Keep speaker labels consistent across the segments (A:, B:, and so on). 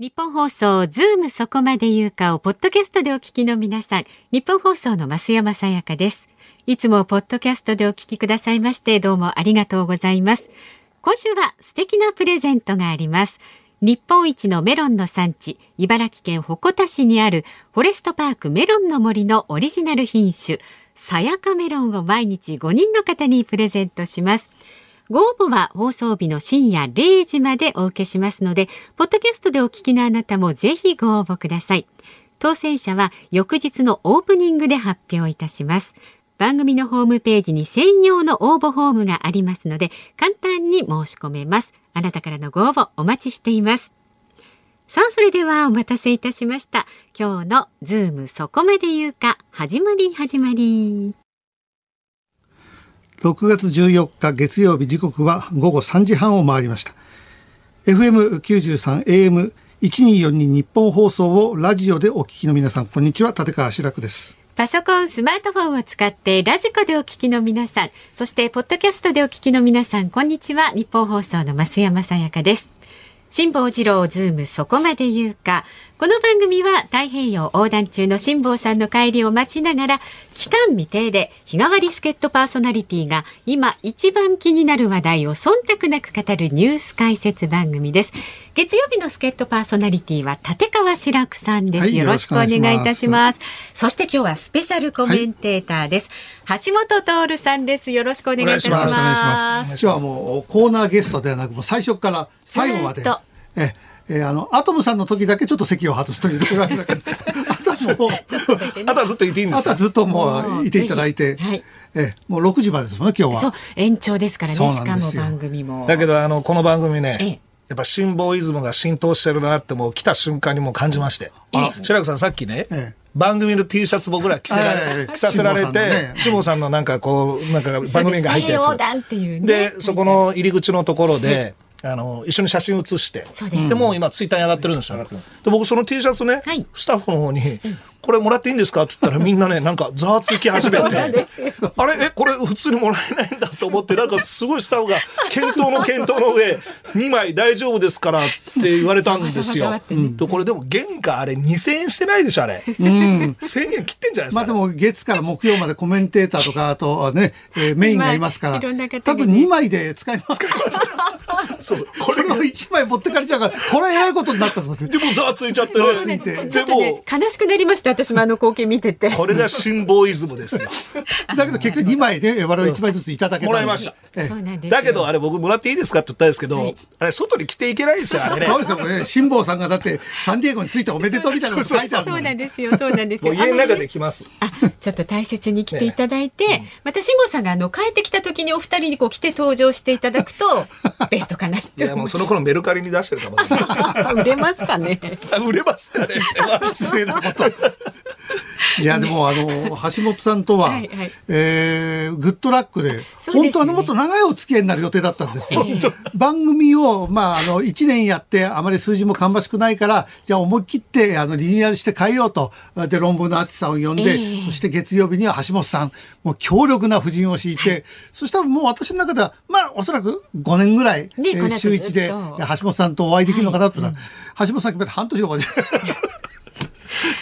A: ニッポン放送ズームそこまで言うかをポッドキャストでお聞きの皆さん、ニッポン放送の増山さやかです。いつもポッドキャストでお聞きくださいましてどうもありがとうございます。今週は素敵なプレゼントがあります。日本一のメロンの産地、茨城県鉾田市にあるフォレストパークメロンの森のオリジナル品種、さやかメロンを毎日5人の方にプレゼントします。ご応募は放送日の深夜0時までお受けしますので、ポッドキャストでお聞きのあなたもぜひご応募ください。当選者は翌日のオープニングで発表いたします。番組のホームページに専用の応募フォームがありますので、簡単に申し込めます。あなたからのご応募お待ちしています。さあ、それではお待たせいたしました。今日のズームそこまで言うか、始まり始まり。
B: 6月14日月曜日時刻は午後3時半を回りました。FM93 AM1242 ニッポン放送をラジオでお聞きの皆さん、こんにちは、立川志らくです。
A: パソコン、スマートフォンを使ってラジコでお聞きの皆さん、そしてポッドキャストでお聞きの皆さん、こんにちは、ニッポン放送の増山さやかです。辛坊治郎ズームそこまで言うか。この番組は太平洋横断中の辛坊さんの帰りを待ちながら期間未定で日替わり助っ人パーソナリティが今一番気になる話題を忖度なく語るニュース解説番組です。月曜日の助っ人パーソナリティは立川志らくさんです、はい、よろしくお願いいたします。そして今日はスペシャルコメンテーターです、はい、橋本徹さんです。よろしくお願いいたします。今
B: 日はもうコーナーゲストではなくもう最初から最後まで。ええー、あの、アトムさんの時だけちょっと席を外すというところだけあ とも
C: あとはずっといていいんですか？
B: あとはずっともういていただいて。はい。えもう6時までですもんね、今日は。そう、
A: 延長ですからね、しかも番組も。
C: だけど、あの、この番組ね、やっぱ辛抱イズムが浸透してるなってもう来た瞬間にもう感じまして。あ白くさんさっきね、ええ、番組の T シャツ僕ら着せられ、着させられて、下尾さんのなんかこう、なんか番組が入ったやつ。で、そこの入り口のところで、あの一緒に写真写して。でも今ツイッターに上がってるんですよ、で僕その T シャツね、はい、スタッフの方に、これもらっていいんですか?」って言ったらみんなね なんかざわつき始めて。あれ？えこれ普通にもらえないんだと思ってなんかすごいスタッフが検討の検討の上2枚大丈夫ですからって言われたんですよ。でこれでも原価あれ2,000円してないでしょあれ。うん、1,000円切ってんじゃないですか？
B: まあでも月から木曜までコメンテーターとかあとね、えー、メインがいますから、多分2枚で使います。使いますそうそう。これが1枚持ってかれちゃうからこれえらいことになったでも
C: ざわついちゃって
A: ね。ちょっとね悲しくなりました私もあの光景見てて。
C: これが辛抱イズムですよ。
B: だけど結局2枚で、我々1枚ずついただけ
C: もらいました。だけどあれ僕もらっていいですかって言ったんですけど、はい、あれ外に着ていけないですよ、あれね。
B: そうですよね。辛抱さんがだってサンディエゴに着いておめでとうみたいなこと書いてある
A: そうなんですよ、そうなんですよ。
C: 家の中で着ます。
A: あ、ちょっと大切に着ていただいて、ね、また辛抱さんがあの帰ってきた時にお二人にこう着て登場していただくと ベストかなって。
C: いやもうその頃メルカリに出してるかも。
A: 売れますかね。
C: 売れますかね。
B: 失礼なこと。いやでもあの橋本さんとは、はいはい、えー、グッドラックで、ね、本当はもっと長いお付き合いになる予定だったんです。よ。番組をまああの1年やってあまり数字も芳しくないからじゃあ思い切ってあのリニューアルして変えようと。で論文の淳さんを呼んで、えー、そして月曜日には橋本さん。もう強力な布陣を敷いて、はい、そしたらもう私の中ではまあおそらく5年ぐらい、ね、えー、週1で橋本さんとお会いできるのかなと、はい、橋本さん決めて半年の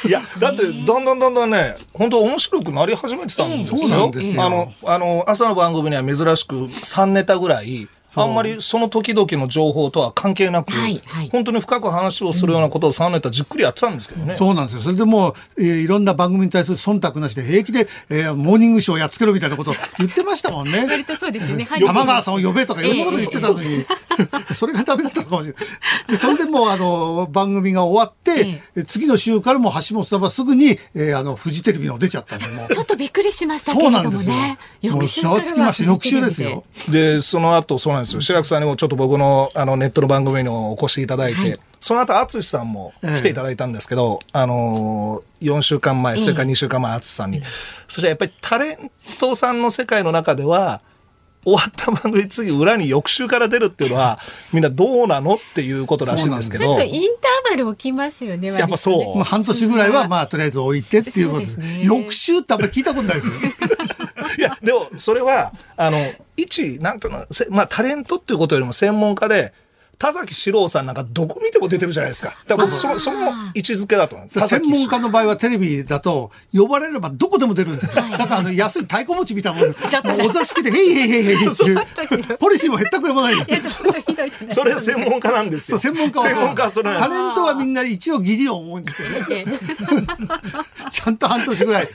C: いやだってだんだんだんだんね本当面白くなり始めてたんですよ。あのあの朝の番組には珍しく3ネタぐらいあんまりその時々の情報とは関係なく、はいはい、本当に深く話をするようなことを3ネタじっくりやってたんですけどね。
B: そうなんですよ。それでもう、えー、いろんな番組に対する忖度なしで平気で、えー、モーニングショーやっつけろみたいなことを言ってましたもんね。
A: 割とそうですね。
B: 玉川さんを呼べとかいろんなこと言ってたのに、それがダメだったのかもしれない。それでもうあの番組が終わって、え次の週からも橋本さんはすぐに、えー、あのフジテレビの出ちゃったんでも
A: ちょっとびっくりしましたけれどもね。そうなんですよ。
B: 翌週ざつきました。翌週ですよ。
C: で、その後そうなんですよ。白くさんにもちょっと僕のあのネットの番組にお越しいただいて、はい、その後淳さんも来ていただいたんですけど、えー、あのー、4週間前、それから2週間前、淳さんに。そしてやっぱりタレントさんの世界の中では、終わった番組次裏に翌週から出るっていうのは みんなどうなのっていうことらしいんですけど。ちょ
A: っとインターバル起きますよね
C: やっぱそう、
B: まあ、半年ぐらいはまあとりあえず置いてっていうことです、ね、翌週ってあんまり聞いたことないですよ
C: いやでもそれはあの一なんとなくまあタレントっていうことよりも専門家で田崎史郎さんなんかどこ見ても出てるじゃないですか。だからその、その位置づけだと思
B: う。専門家の場合はテレビだと、呼ばれればどこでも出るんですよ。だからあの、安い太鼓持ちみたいなもん。お座敷で、へいへいへいへいっていう、ポリシーも減ったくれもない。
C: それ専門家なんですよ。
B: 専門家は。
C: 専門家はそ
B: れタレントはみんな一応義理を思うんですよね。ちゃんと半年ぐらい。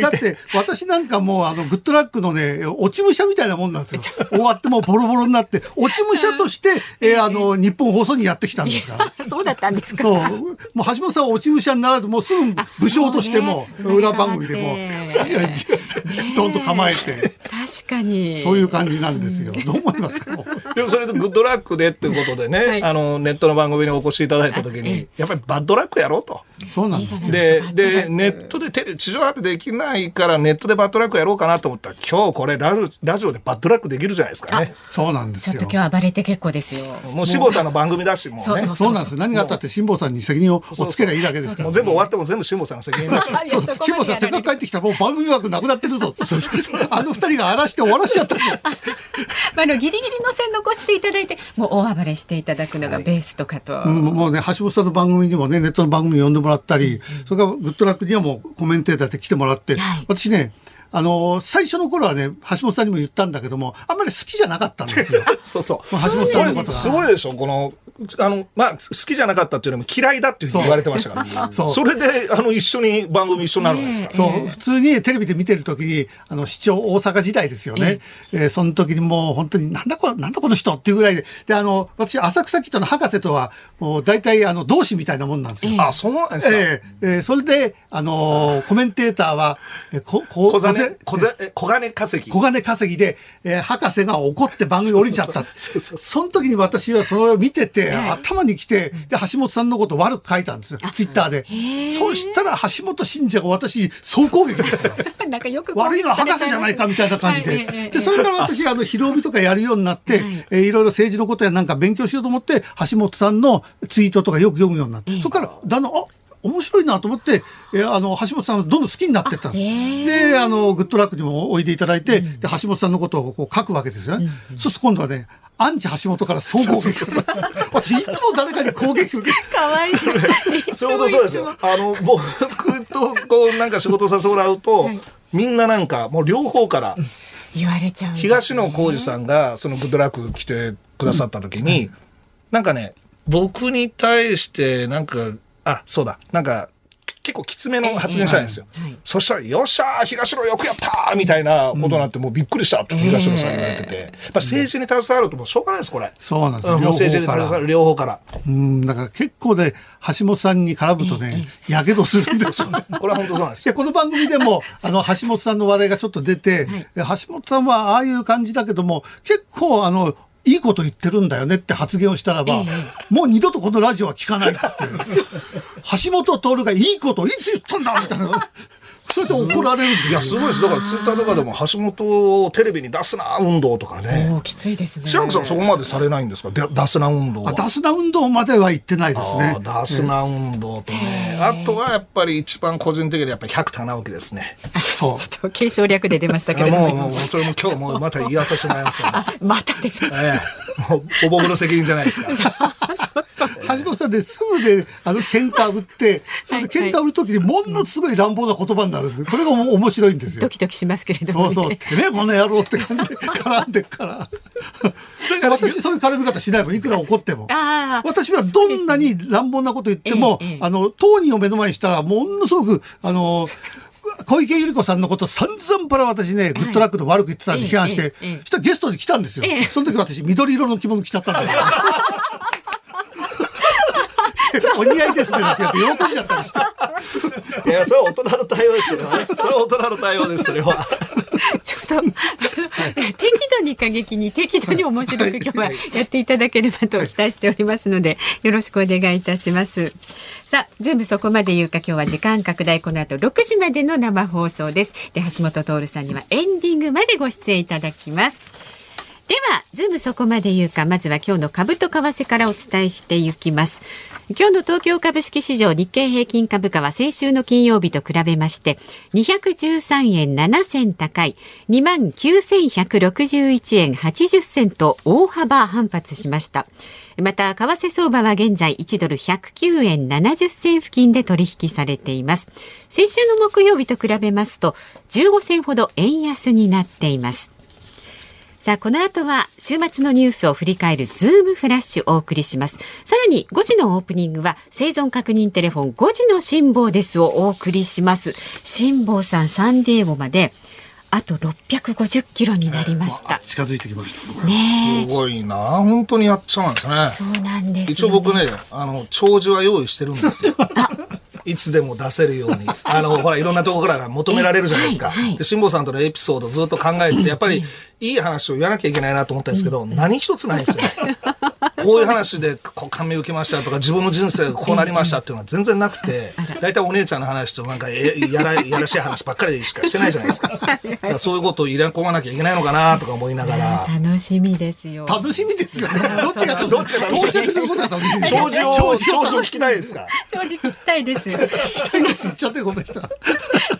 B: だって、私なんかもう、あの、グッドラックのね、落ち武者みたいなもんなんですよ。終わってもボロボロになって、落ち武者として、えー、あの、日本放送にやってきたんですか？
A: ら。そうだったんですか？
B: そう。もう橋本さんは落ち武者にならず、もうすぐ武将としても、裏番組でも、どんと構えて。
A: 確かに。
B: そういう感じなんですよ。どう思いますか？
C: でもそれでグッドラックでっていうことでね、はい、あの、ネットの番組にお越しいただいた時に、やっぱりバッドラックやろうと。
B: そうなんです
C: で、で、ネットで地上波でできないからネットでバッドラックやろうかなと思ったら、今日これラジラジオでバッドラックできるじゃないですかね。
B: そうなんですよ。
A: ちょっと今日暴れて結構ですよ。
C: もう辛坊さんの番組だし、もうね。
B: そうなんです。何があったって辛坊さんに責任をおつけりゃいいだけですから。
C: もう全部終わっても全部辛坊さんの責任だし。
B: 辛坊さんせっかく帰ってきたらもう番組枠なくなってるぞ。あの二人が荒らして終わらしちゃったぞ。
A: まあ、あのギリギリの線残していただいて、もう大暴れしていただくのがベースとかと。はい、
B: もうね、橋本さんの番組にもね、ネットの番組呼んでもらったり、うん、それからグッドラックにはもうコメンテーターで来てもらって、はい、私ね、あの、最初の頃はね、橋本さんにも言ったんだけども、あんまり好きじゃなかったんですよ。
C: そうそう。
B: 橋本さんのこと
C: すごいでしょこの、あの、まあ、好きじゃなかったっていうよりも嫌いだっていうふうに言われてましたから。そう。それで、あの、一緒に番組一緒になるんですか
B: そう。普通にテレビで見てる時に、あの、市長大阪時代ですよね。えー、その時にもう本当に、なんだこ、なんだこの人っていうぐらいで、で、あの、私、浅草キッドの博士とは、もう大体、あの、同志みたいなもんなんですよ。
C: あ、そうなんですか。え
B: ー、えー、それで、あのコメンテーターは、
C: えこ、こ、小金、小金稼ぎ。
B: 小金稼ぎで、えー、博士が怒って番組降りちゃった。その時に私はそれを見てて、頭に来て、で、橋本さんのこと悪く書いたんですよ。ツイッターで。そうしたら橋本信者が私、総攻撃ですよ。
A: なんかよく
B: 悪いのは博士じゃないかみたいな感じで。で、それから私、あの、広帯とかやるようになって、えー、いろいろ政治のことやなんか勉強しようと思って、橋本さんのツイートとかよく読むようになって、そこからだんだん、あ面白いなと思って、えー、あの、橋本さんをどんどん好きになってったんです。で、あの、グッドラックにもおいでいただいて、うん、で、橋本さんのことをこう書くわけですよね。うん、そうすると今度はね、アンチ橋本から総攻撃。私、いつも誰かに攻撃受け
A: かわいい。
C: そういうことそうですよ。あの、僕とこう、なんか仕事させてもらうと、はい、みんななんか、もう両方から、
A: 言われちゃう、
C: ね、東野幸治さんが、そのグッドラック来てくださった時に、うん、なんかね、僕に対して、なんか、あ、そうだ。なんか、結構きつめの発言したんですよ。えーはい、そしたら、よっしゃー東野よくやったみたいなことになって、もうびっくりしたって東野さん言われてて、やっぱ政治に携わるともうしょうがないです、これ。
B: そうなんですよ。
C: もう政治に携わる両方から。
B: うん、だから結構ね、橋本さんに絡むとね、やけどするんですよ。
C: これは本当そうなんですよ。
B: この番組でも、あの、橋本さんの話題がちょっと出て、はい、橋本さんはああいう感じだけども、結構あの、いいこと言ってるんだよねって発言をしたらば、もう二度とこのラジオは聞かないって。橋本徹がいいこといつ言ったんだみたいな。それで怒られるん
C: いや、すごいです。だからツイッターとかでも橋本をテレビに出すな運動とかね。
A: きついですね。
C: 白くさんそこまでされないんですか？出すな運動
B: は。出すな運動までは言ってないですね。
C: 出すな運動とね。あとはやっぱり一番個人的にやっぱり百田直樹ですね。
A: そう。ちょっと継承略で出ましたけれども。
C: もう、もう、それも今日もまた言わさせてもらいますよ、ね。
A: またですか。
C: ええ。もう、僕の責任じゃないですか。
B: 橋本さんですぐで、あの、喧嘩売って、それで喧嘩売るときにものすごい乱暴な言葉になるんで、これが面白いんですよ。
A: ドキドキしますけれども、
B: ね、そうそう、てめえこの野郎って感じ。で絡んで。っから。私そういう絡み方しないもん、いくら怒っても。私はどんなに乱暴なこと言っても、ね。ええ、あの、当人を目の前にしたら、ものすごく、あの、小池百合子さんのこと散々パラ私ね、グッドラックで悪く言ってたんで批判して、そしたらゲストに来たんですよ。その時私、緑色の着物着ちゃったんだよ。お似合いですねって言って喜んじゃったりして。
C: いや、それは大人の対応ですよね。それは大人の対応です、それは。
A: ちょっと、はい、適度に過激に適度に面白く今日はやっていただければと期待しておりますので、よろしくお願いいたします。さあ、全部そこまで言うか今日は時間拡大この後6時までの生放送です。で、橋本徹さんにはエンディングまでご出演いただきます。では、ズームそこまで言うか、まずは今日の株と為替からお伝えしていきます。今日の東京株式市場日経平均株価は先週の金曜日と比べまして213円7銭高い2万9161円80銭と大幅反発しました。また為替相場は現在1ドル109円70銭付近で取引されています先週の木曜日と比べますと15銭ほど円安になっていますさあ、この後は週末のニュースを振り返るズームフラッシュをお送りします。さらに5時のオープニングは生存確認テレフォン5時の辛抱ですをお送りします。辛抱さんサンデーゴまであと650キロになりました。
B: 近づいてきまし
C: た。ねすごいな、本当にやっちゃうんですね。
A: そうなんです、ね、
C: 一応僕ね、あの長寿は用意してるんですよ。いつでも出せるように。あの、ほら、いろんなところから求められるじゃないですか。で、辛坊さんとのエピソードずっと考えて、やっぱり、いい話を言わなきゃいけないなと思ったんですけど、何一つないんですよ。こういう話でこう感銘受けましたとか、自分の人生がこうなりましたっていうのは全然なくて、大体お姉ちゃんの話となんかやらやらしい話ばっかりしかしてないじゃないですか。かそういうことを入れ込まなきゃいけないのかなとか思いながら。
A: 楽しみですよ。
B: 楽しみですよね。どっちが、どっちが楽しみ
C: です長寿を、長寿を聞きたいですか
A: 長寿聞きたいです。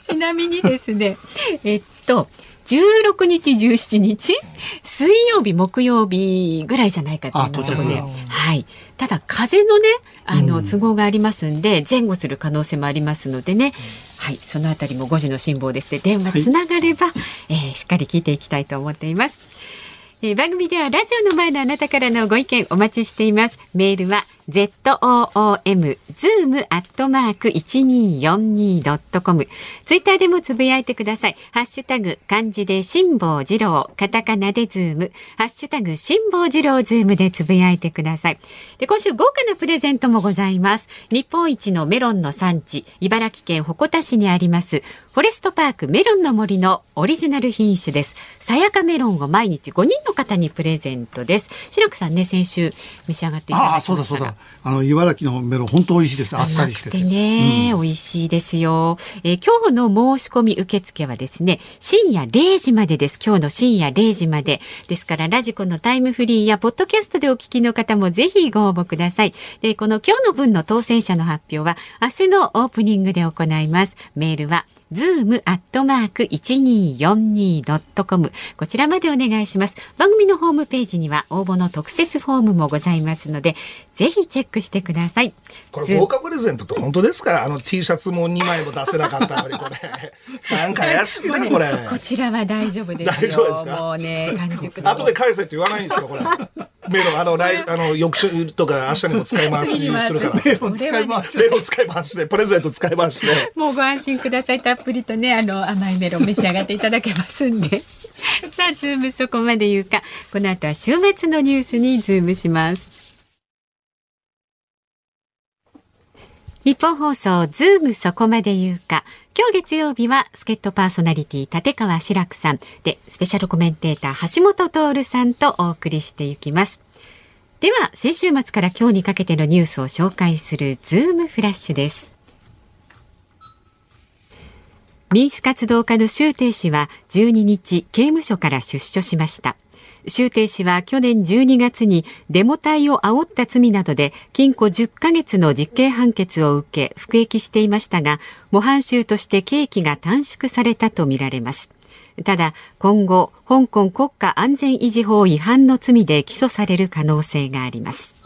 A: ちなみにですね、えっと、16日、17日、水曜日、木曜日ぐらいじゃないかというところで、はい。ただ、風のね、あの、都合がありますんで、前後する可能性もありますのでね、はい、そのあたりも5時の辛抱ですね、電話つながれば、はい、えー、しっかり聞いていきたいと思っています。えー、番組ではラジオの前のあなたからのご意見お待ちしています。メールは zoom zoom アットマーク一二四二ドットコム。ツイッターでもつぶやいてください。ハッシュタグ漢字で辛坊治郎、カタカナでズーム、ハッシュタグ辛坊治郎ズームでつぶやいてください。で今週豪華なプレゼントもございます。日本一のメロンの産地、茨城県鉾田市にありますフォレストパークメロンの森のオリジナル品種です。さやかメロンを毎日5人の方にプレゼントです。志らくさんね先週召し上がっていただきましたが。あ、そうだそうだ。
B: あの茨城のメロン本当美味しいです。あっさりしてて。
A: ね、うん、美味しいですよ。えー、今日の申し込み受付はですね、深夜0時までです。今日の深夜0時まで。ですからラジコのタイムフリーやポッドキャストでお聞きの方もぜひご応募ください。で、この今日の分の当選者の発表は明日のオープニングで行います。メールはズームアットマーク 1242.com こちらまでお願いします。番組のホームページには応募の特設フォームもございますので、ぜひチェックしてください。
C: これ豪華プレゼントって本当ですかあの T シャツも2枚も出せなかったのにこれ。なんか怪しいなこれ。
A: こちらは大丈夫です
C: 大丈夫ですか？
A: もうね、完熟
C: 後で返せって言わないんですよ、これ。メロン、あの、来、あの、翌週とか明日にも使い回しするから。
B: メロン使い回し。
C: メロン使い回しで、プレゼント使い回しで。
A: もうご安心ください。たっぷりとね、あの、甘いメロン召し上がっていただけますんで。さあ、ズームそこまで言うか。この後は週末のニュースにズームします。ニッポン放送ズームそこまで言うか。今日月曜日は助っ人パーソナリティ立川志らくさんでスペシャルコメンテーター橋下徹さんとお送りしていきます。では先週末から今日にかけてのニュースを紹介するズームフラッシュです。民主活動家の周庭氏は12日刑務所から出所しました。周庭氏は去年12月にデモ隊を煽った罪などで禁錮10ヶ月の実刑判決を受け服役していましたが模範囚として刑期が短縮されたとみられますただ今後香港国家安全維持法違反の罪で起訴される可能性があります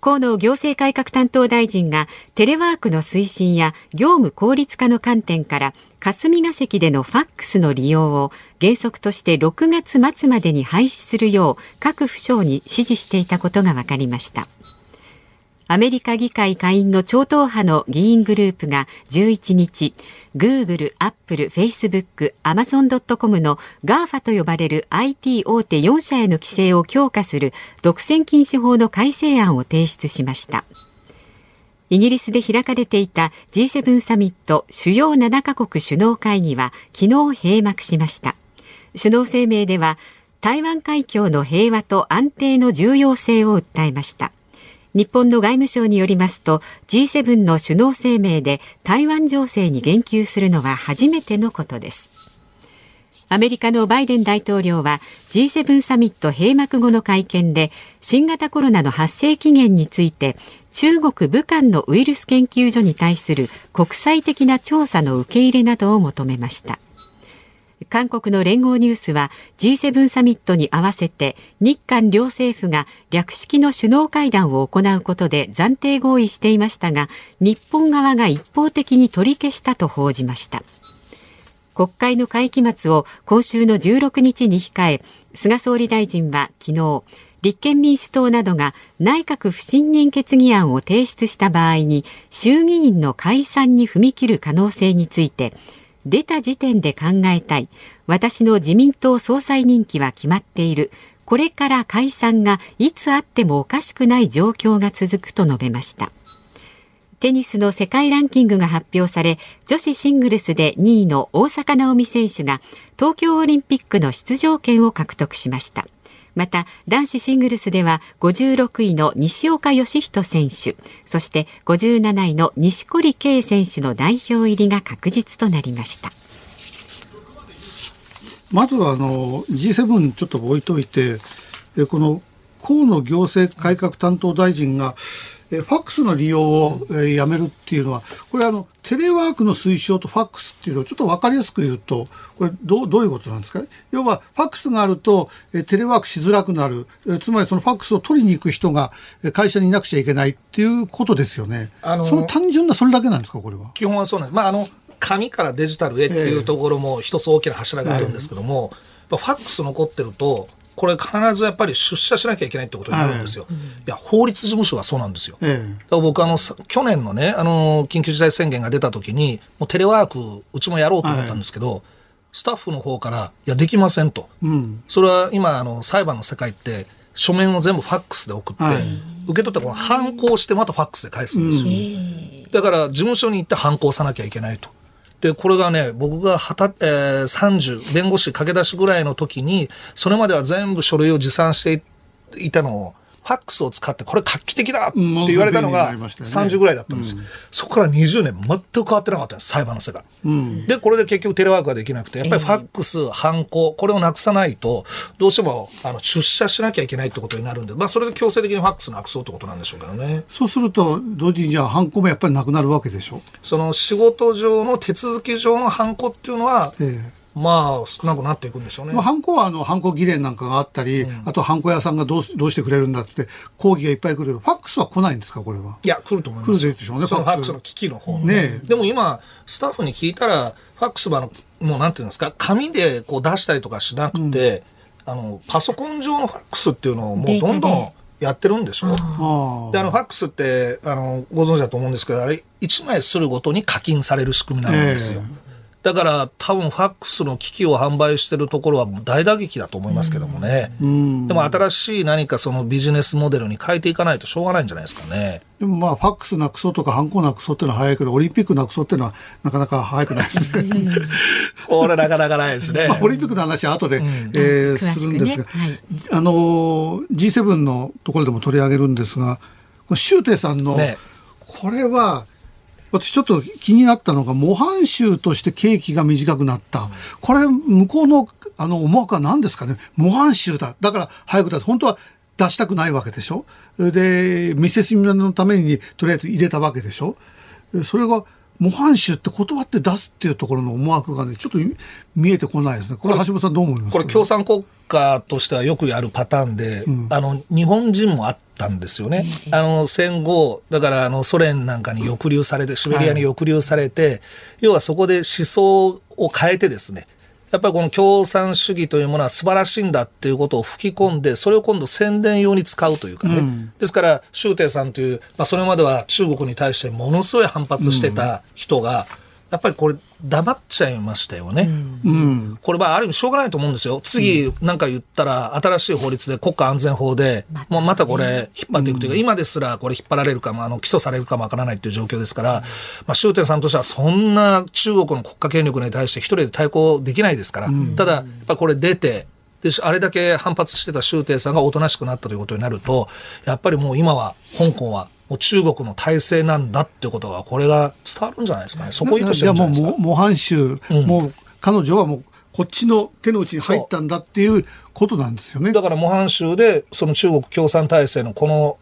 A: 河野行政改革担当大臣がテレワークの推進や業務効率化の観点から霞が関でのファックスの利用を原則として6月末までに廃止するよう各府省に指示していたことが分かりました。アメリカ議会下院の超党派の議員グループが11日、グーグル、アップル、フェイスブック、アマゾン・ドット・コムの GAFA と呼ばれる IT 大手4社への規制を強化する独占禁止法の改正案を提出しました。イギリスで開かれていた G7 サミット主要7カ国首脳会議は昨日閉幕しました。首脳声明では台湾海峡の平和と安定の重要性を訴えました。日本の外務省によりますと G7 の首脳声明で台湾情勢に言及するのは初めてのことです。アメリカのバイデン大統領は G7 サミット閉幕後の会見で新型コロナの発生期限について中国武漢のウイルス研究所に対する国際的な調査の受け入れなどを求めました。韓国の連合ニュースは G7 サミットに合わせて日韓両政府が略式の首脳会談を行うことで暫定合意していましたが日本側が一方的に取り消したと報じました。国会の会期末を今週の16日に控え菅総理大臣は昨日立憲民主党などが内閣不信任決議案を提出した場合に衆議院の解散に踏み切る可能性について出た時点で考えたい。私の自民党総裁任期は決まっている。これから解散がいつあってもおかしくない状況が続くと述べました。テニスの世界ランキングが発表され女子シングルスで2位の大坂なおみ選手が東京オリンピックの出場権を獲得しました。また男子シングルスでは56位の西岡義人選手そして57位の錦織圭選手の代表入りが確実となりました。
B: まずはあの G7 ちょっと置いといてこの河野行政改革担当大臣がえファックスの利用を、えー、やめるっていうのは、これあの、テレワークの推奨とファックスっていうのをちょっと分かりやすく言うと、これどう、どういうことなんですか？要は、ファックスがあると、えテレワークしづらくなる。えつまりそのファックスを取りに行く人が会社にいなくちゃいけないっていうことですよね。あのその単純なそれだけなんですか、これは？
C: 基本はそうなんです。まあ、あの、紙からデジタルへっていうところも一つ大きな柱があるんですけども、えー、ファックス残ってると、これ必ずやっぱり出社しなきゃいけないってことになるんですよ。いや、法律事務所はそうなんですよ。だから僕、あの、去年のね、あの、緊急事態宣言が出た時に、もうテレワーク、うちもやろうと思ったんですけど、スタッフの方から、いや、できませんと。うん、それは今、あの、裁判の世界って、書面を全部ファックスで送って、はい、受け取ったこの反抗してまたファックスで返すんですよ。うん、だから、事務所に行って反抗さなきゃいけないと。で、これがね、僕がはた、えー、30、弁護士駆け出しぐらいの時に、それまでは全部書類を持参していたのを、ファックスを使ってこれ画期的だって言われたのが30ぐらいだったんです。よ、そこから20年全く変わってなかった。んです裁判の世界、うん、でこれで結局テレワークができなくてやっぱりファックス、犯行これをなくさないとどうしてもあの出社しなきゃいけないってことになるんで、まあ、それで強制的にファックスなくそうってことなんでしょうけどね。
B: そうすると同時にじゃあ犯行もやっぱりなくなるわけでしょ
C: その仕事上の手続き上の犯行っていうのは、ええまあ少なくなっていくんでしょうね。まあ、
B: ハンコはあのハンコ議連なんかがあったり、うん、あとハンコ屋さんがどうどうしてくれるんだって抗議がいっぱい来るけど、ファックスは来ないんですかこれは？
C: いや来ると思います。
B: 来るでしょうね。
C: ファックスの機器の方ね。でも今スタッフに聞いたらファックスはもうなんていうんですか紙でこう出したりとかしなくて、うん、あのパソコン上のファックスっていうのをもうどんどんやってるんでしょであのファックスってあのご存知だと思うんですけどあれ1枚するごとに課金される仕組みなんですよ。えーだから多分ファックスの機器を販売してるところは大打撃だと思いますけどもね。でも新しい何かそのビジネスモデルに変えていかないとしょうがないんじゃないですかね。
B: でもまあファックスなくそうとかハンコなくそうっていうのは早いけどオリンピックなくそうっていうのはなかなか早くないですね。
C: これなかなかないですね。まあ、
B: オリンピックの話は後で、うん、えー、するんですが、ねはい、あの G7 のところでも取り上げるんですが、シュウテイさんの、ね、これは私ちょっと気になったのが模範囚として刑期が短くなった。これ向こうのあの思惑は何ですかね模範囚だ。だから早く出す。本当は出したくないわけでしょで、見せしめのためにとりあえず入れたわけでしょそれが模範囚って断って出すっていうところの思惑がね、ちょっと見えてこないですね。これ橋本さんどう思います？
C: これ共産国家としてはよくやるパターンで、うん、あの、日本人もあったんですよね。あの、戦後、だからあの、ソ連なんかに抑留されて、シベリアに抑留されて、はい、要はそこで思想を変えてですね、やっぱりこの共産主義というものは素晴らしいんだっていうことを吹き込んで、それを今度宣伝用に使うというかね。うん、ですから、周庭さんという、まあ、それまでは中国に対してものすごい反発してた人が、うんやっぱりこれ黙っちゃいましたよね。うん、これはある意味しょうがないと思うんですよ。次なんか言ったら新しい法律で国家安全法で、もうまたこれ引っ張っていくというか、今ですらこれ引っ張られるかも、あの起訴されるかもわからないという状況ですから、まあ、周天さんとしてはそんな中国の国家権力に対して一人で対抗できないですから、ただやっぱこれ出て、であれだけ反発してた周庭さんがおとなしくなったということになるとやっぱりもう今は香港はもう中国の体制なんだってことがこれが伝わるんじゃないですかね。そこ意図してるんじゃないですか。もう
B: 模範囚、うん、もう彼女はもうこっちの手の内に入ったんだっていうことなんですよね。
C: だから模範囚でその中国共産体制のこの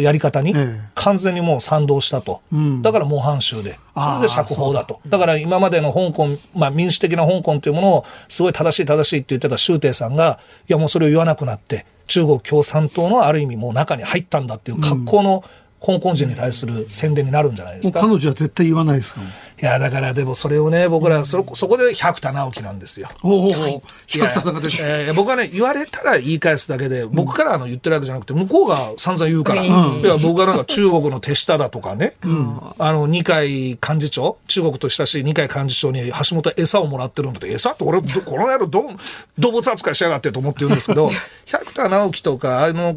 C: やり方に完全にもう賛同したと、ええ、だから模範囚で、それで釈放だと。だ。から今までの香港、まあ、民主的な香港というものをすごい正しい正しいって言ってた周庭さんがいやもうそれを言わなくなって中国共産党のある意味もう中に入ったんだっていう格好の、うん香港人に対する宣伝になるんじゃないですか？
B: 彼女は絶対言わないですか？
C: いや、だからでもそれをね、僕らそ、そこで百田直樹なんですよ。
B: おお、百田さんが出て
C: えー、僕はね、言われたら言い返すだけで、僕からあの言ってるわけじゃなくて、向こうが散々言うから、うん、いや、僕はなんか中国の手下だとかね、うん、あの、二階幹事長、中国と親しい二階幹事長に橋本餌をもらってるんだって、餌って俺、この野郎ど、動物扱いしやがってと思って言うんですけど、百田直樹とか、あの、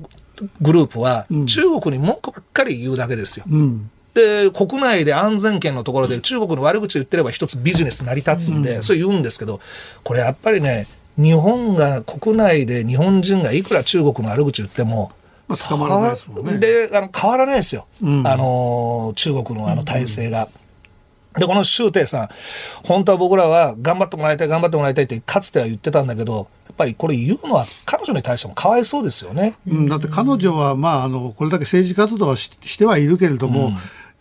C: グループは、中国に文句ばっかり言うだけですよ。うんで国内で安全圏のところで中国の悪口言ってれば一つビジネス成り立つんで、うん、そう言うんですけどこれやっぱりね日本が国内で日本人がいくら中国の悪口言っても
B: まあ、捕まらないですもんね。
C: で、あの、変わらないですよ。うん、あの、中国のあの体制が。で、この周庭さん、本当は僕らは頑張ってもらいたい、頑張ってもらいたいって、かつては言ってたんだけど、ぱりこれ言うのは彼女に対してもかわいそうですよね。
B: うん、だって彼女は、まあ、あのこれだけ政治活動はししてはいるけれども、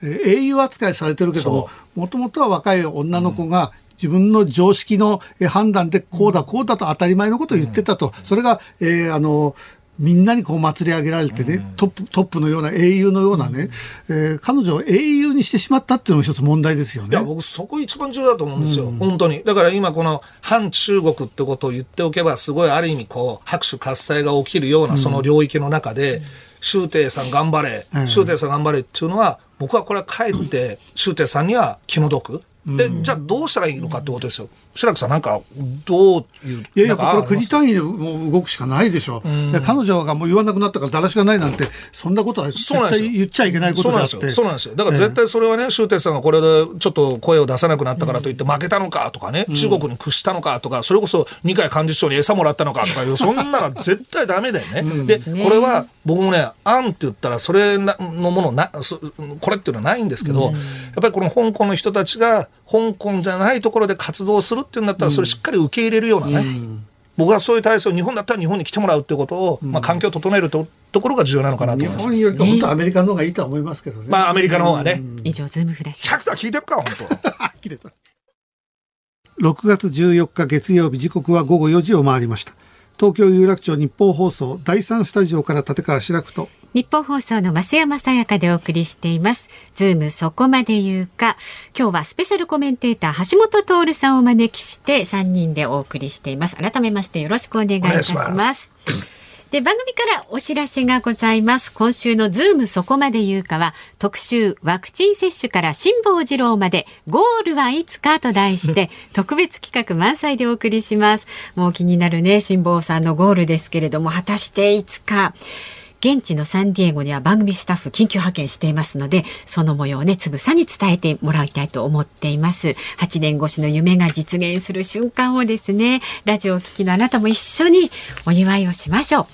B: うん、え英雄扱いされてるけどももともとは若い女の子が、自分の常識の判断でこうだこうだと当たり前のことを言ってたと、それが、えー、あのみんなにこう祭り上げられてね、うん、トップ、トップのような英雄のようなね、うん、えー、彼女を英雄にしてしまったっていうのも一つ問題ですよね。い
C: や、僕そこ一番重要だと思うんですよ。うん、本当に。だから今この反中国ってことを言っておけば、すごいある意味こう、拍手喝采が起きるようなその領域の中で、周庭さん頑張れ、周庭さん頑張れっていうのは、僕はこれはかえって、周庭さんには気の毒。で、じゃあどうしたらいいのかってことですよ。白木さん、なんか、どういう。
B: いやいや、これ国単位でもう動くしかないでしょ。うん、彼女がもう言わなくなったからだらしがないなんて、そんなことは絶対言っちゃいけないことだって。
C: そうなんですよ。だから絶対それはね、周哲さんがこれでちょっと声を出さなくなったからといって負けたのかとかね、うん、中国に屈したのかとか、それこそ二階幹事長に餌もらったのかとかいう、そんなの絶対ダメだよね。で、これは僕もね、案って言ったらそれのものな、これっていうのはないんですけど、やっぱりこの香港の人たちが香港じゃないところで活動するっていうんだったら、それしっかり受け入れるようなね、僕はそういう体制を日本だったら日本に来てもらうってことを、まあ、環境を整えるとところが重要なのかなと思います。
B: 日本よりか本当アメリカの方がいいとは思いますけどね。
C: まあアメリカの方がね。
A: 以上ズームフラッシュ。
C: 100聞いてるか本当。切れた。
B: 6月14日月曜日時刻は午後4時を回りました。東京有楽町日報放送第3スタジオから立川志らくと
A: ニッポン放送の増山さやかでお送りしています。ズームそこまで言うか。今日はスペシャルコメンテーター橋下徹さんをお招きして3人でお送りしています。改めましてよろしくお願いいたします。で、番組からお知らせがございます。今週のズームそこまで言うかは、特集ワクチン接種から辛坊治郎まで、ゴールはいつかと題して、特別企画満載でお送りします。もう気になるね、辛坊さんのゴールですけれども、果たしていつか。現地のサンディエゴには番組スタッフ緊急派遣していますので、その模様をね、つぶさに伝えてもらいたいと思っています。8年越しの夢が実現する瞬間をですね、ラジオをお聴きのあなたも一緒にお祝いをしましょう。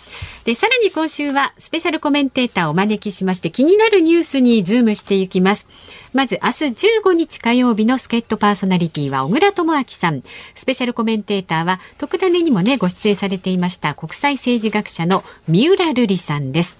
A: で、さらに今週はスペシャルコメンテーターをお招きしまして気になるニュースにズームしていきます。まず明日15日火曜日の助っ人パーソナリティは小倉智昭さん。スペシャルコメンテーターは特ダネにもね、ご出演されていました国際政治学者の三浦瑠麗さんです。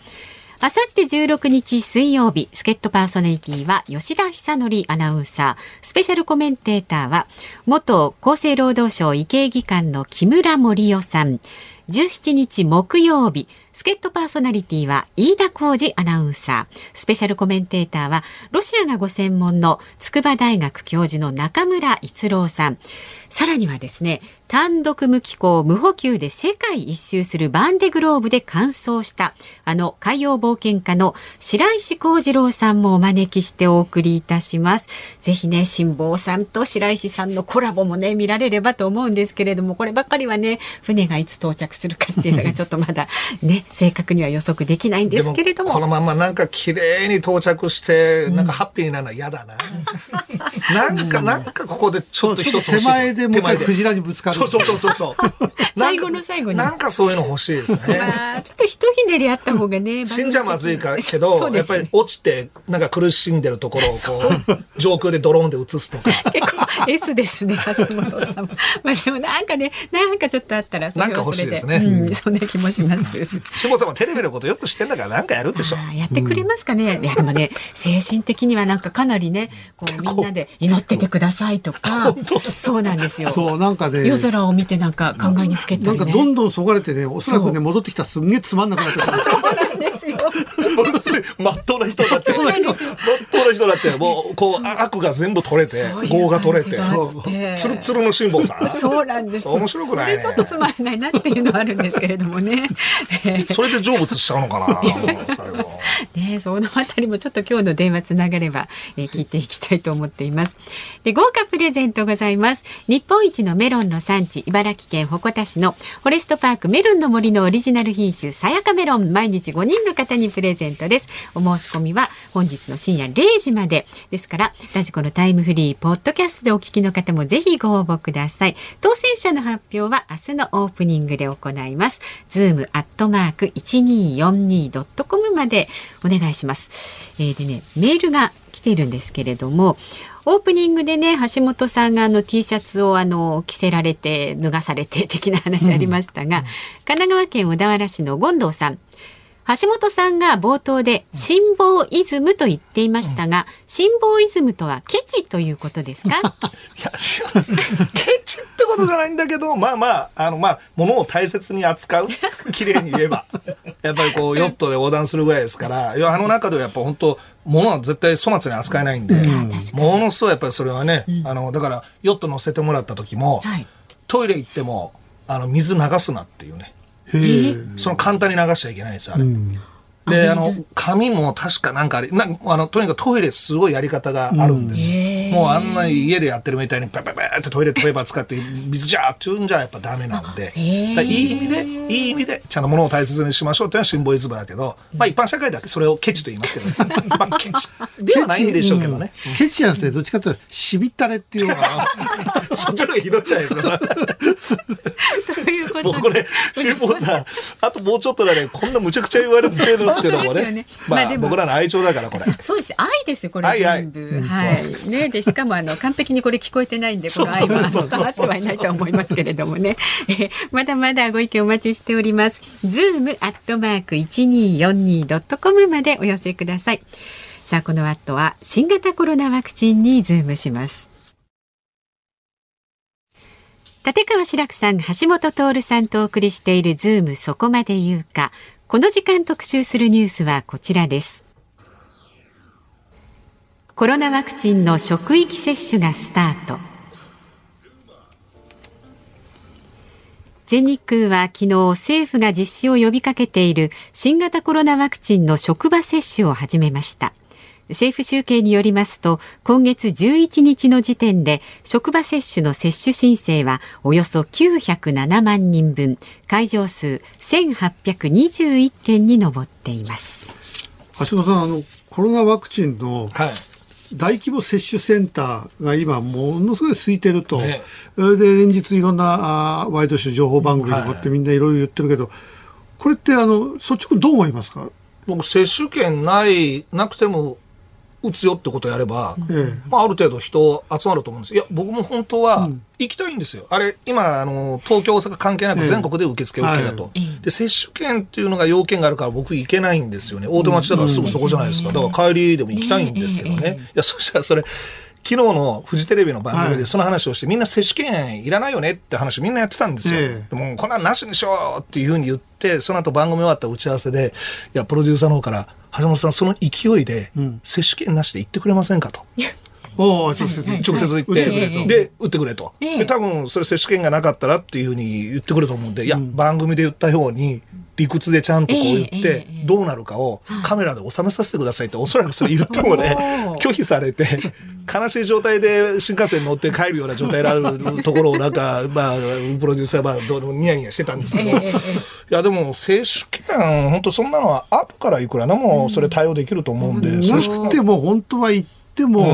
A: あさって16日水曜日、助っ人パーソナリティは吉田久典アナウンサー。スペシャルコメンテーターは、元厚生労働省医系技官の木村盛夫さん。17日木曜日、助っ人パーソナリティは飯田浩二アナウンサー。スペシャルコメンテーターは、ロシアがご専門の筑波大学教授の中村逸郎さん。さらにはですね、単独無機構無補給で世界一周するバンデグローブで完走したあの海洋冒険家の白石幸次郎さんもお招きしてお送りいたしますぜひね辛坊さんと白石さんのコラボもね見られればと思うんですけれどもこればっかりはね船がいつ到着するかっていうのがちょっとまだね正確には予測できないんですけれども。
C: このままなんか綺麗に到着してなんかハッピーなの嫌だな、うん、なん。かなんかここでちょっと一つ
B: 手前でもうクジラにぶつかる
C: そうそうそうそう。
A: 最後の最後に。
C: なんかそういうの欲しいですね、
A: まあ、ちょっとひとひねりあった方がね
C: 死んじゃまずいかけど、ね、やっぱり落ちてなんか苦しんでるところをこう上空でドローンで映すとか。
A: 結構 S ですね橋本さんまあでもなんかねなんかちょっとあったら
C: それはそれで、ね。
A: うん、そんな気もします
C: 辛坊さんもテレビのことよく知ってんだからなんかやるでしょ。
A: やってくれますかね、うん、いやでもね精神的にはなんかかなりねこうみんなで祈っててくださいとか。そうなんですよ。
B: そうなんかね。
A: 夜空を見てなんか考えにふけたり、
B: ね、なんかどんどんそがれてねおそらくね戻ってきたらすんげえつまんなくなってた
C: まっとうな人だって。まっとうな人だって。もうこう悪が全部取れて業が取れて。つるつるの辛抱さん。
A: そうなんです。
C: 面白くない、
A: ね、ちょっとつまらないなっていうのはあるんですけれどもね
C: それで成仏しちゃうのかな 最後。
A: ねそのあたりもちょっと今日の電話つながれば、えー、聞いていきたいと思っています。で豪華プレゼントございます。日本一のメロンの産地茨城県鉾田市のフォレストパークメロンの森のオリジナル品種さやかメロン。毎日5人の方にプレゼントです。お申し込みは本日の深夜0時まで。ですからラジコのタイムフリーポッドキャストでお聞きの方もぜひご応募ください。当選者の発表は明日のオープニングで行います。ズームアットマーク 1242.com までお願いします、えー、でねメールが来ているんですけれどもオープニングでね橋本さんがあの T シャツをあの着せられて脱がされて的な話ありましたが、うん、神奈川県小田原市の権藤さん橋本さんが冒頭で辛抱イズムと言っていましたが、辛抱イズムとはケチということですか？いや、
C: ケチってことじゃないんだけど、まあまあ、あの、まあ、物を大切に扱う？綺麗に言えば。やっぱりこう、ヨットで横断するぐらいですから、いや、あの中ではやっぱ本当、物は絶対粗末に扱えないんで、うん、ものすごいやっぱりそれはね、うん、あの、だから、ヨット乗せてもらった時も、はい、トイレ行っても、あの、水流すなっていうね。その簡単に流しちゃいけないですあれ。うんで、あの、紙も確かなんかあれ、なあの、とにかくトイレすごいやり方があるんですよ。うん、もうあんな家でやってるみたいに、ペペペってトイレットペーパー使って水じゃーって言うんじゃやっぱダメなんで、いい意味で、いい意味で、ちゃんと物を大切にしましょうっていうのはシンボリズムだけど、まあ一般社会だってそれをケチと言いますけど、ね、まあケチではないんでしょうけどね。
B: ケチじゃなくて、どっちかというと、しびったれっていうのが。
C: そっちの方がひどいじゃないですか、ということもうこれ、辛坊さん、あともうちょっとだね、こんなむちゃくちゃ言われてるっていうのもね。まあ、僕らの愛情だからこれ。
A: そうです。愛ですこれ全部。はい。ねでしかもあの完璧にこれ聞こえてないんでこの愛は伝わってはいないと思いますけれどもね。え まだまだご意見お待ちしております。ズームアットマーク一二四二ドットコムまでお寄せください。さあこの後は新型コロナワクチンにズームします。立川志らくさん、橋下徹さんとお送りしているズームそこまで言うか。この時間特集するニュースはこちらです。コロナワクチンの職域接種がスタート。全日空は昨日政府が実施を呼びかけている新型コロナワクチンの職場接種を始めました。政府集計によりますと今月11日の時点で職場接種の接種申請はおよそ907万人分会場数1821件に上っています。
B: 橋本さんあのコロナワクチンの、大規模接種センターが今ものすごい空いてると、ね、で連日いろんなあワイドショー情報番組でこうやってみんないろいろ言ってるけど、これってあの率直どう思いますか？
C: 僕接種券ないなくても打つよってことやれば、まあ、ある程度人集まると思うんです。いや、僕も本当は行きたいんですよ。あれ、今、あの、東京、大阪関係なく全国で受付 OK だと、で、接種券っていうのが要件があるから僕行けないんですよね。大手町だからすぐそこじゃないですか。だから帰りでも行きたいんですけどね。いや、そしたらそれ、昨日のフジテレビの番組でその話をして、みんな接種券いらないよねって話みんなやってたんですよ。でもこんなんなしにしようっていうふうに言って、その後番組終わった打ち合わせで、いや、プロデューサーの方から、橋本さん、その勢いで、接種券なしで言ってくれませんかと。
B: お直接。
C: 直接言って、で、打ってくれと。で、多分、それ接種券がなかったらっていうふうに言ってくると思うんで、いや、番組で言ったように、理屈でちゃんとこう言って、どうなるかをカメラで収めさせてくださいって、おそらくそれ言ってもね、拒否されて、悲しい状態で新幹線乗って帰るような状態になるところをなんか、まあ、プロデューサーはどうニヤニヤしてたんですけど、いや、でも接種券、本当そんなのは後からいくらでもそれ対応できると思うんで。
B: なくても本当は言っても、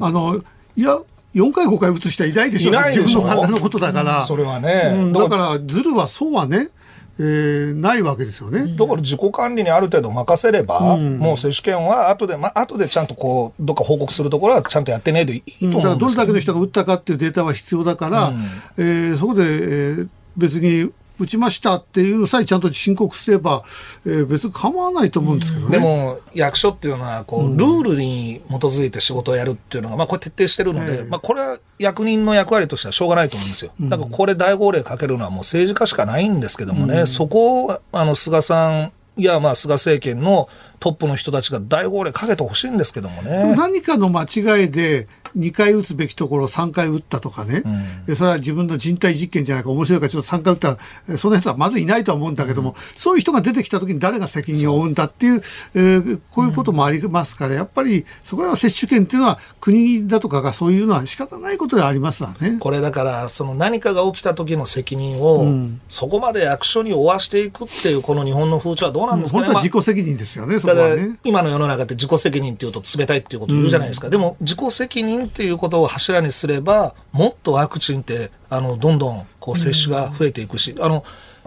B: あの、いや、4回5回打つ人はいないでしょ。いないでしょ。自分の体のことだから。
C: それはね。
B: だから、ズルはそうはね。えー、ないわけですよね。
C: だから自己管理にある程度任せれば、うん、もう接種券は後で、まあ後でちゃんとこう、どっか報告するところはちゃんとやってねえでいいと思うんです、だから
B: どれだけの人が打ったかっていうデータは必要だから、うん、えー、そこで、えー、別に打ちましたっていうのさえちゃんと申告すれば、えー、別に構わないと思うんですけどね。
C: でも役所っていうのはこう、ルールに基づいて仕事をやるっていうのが、まあ、これ徹底してるので、えー、まあ、これは役人の役割としてはしょうがないと思うんですよ。だからこれ大号令かけるのはもう政治家しかないんですけどもね、うん、そこをあの菅さんいやまあ菅政権のトップの人たちが大号令かけてほしいんですけどもね。
B: 何かの間違いで2回打つべきところを3回打ったとかね、うん、それは自分の人体実験じゃないか面白いからちょっと3回打ったそのやつはまずいないとは思うんだけども、うん、そういう人が出てきた時に誰が責任を負うんだっていう、えー、こういうこともありますから、やっぱりそこらは接種権っていうのは国だとかがそういうのは仕方ないことでありますわね。
C: これだからその何かが起きた時の責任を、そこまで役所に負わしていくっていうこの日本の風潮はどうなんですかね。
B: 本当は自己責任ですよね、そこはね。
C: 今の世の中って自己責任っていうと冷たいっていうことを言うじゃないですか。うん、でも自己責任っていうことを柱にすれば、もっとワクチンって、あの、どんどんこう接種が増えていくし、うん、あの、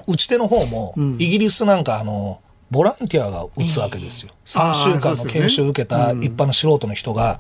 C: 打ち手の方も、イギリスなんかあの、ボランティアが打つわけですよ。3週間の研修を受けた一般の素人の人が。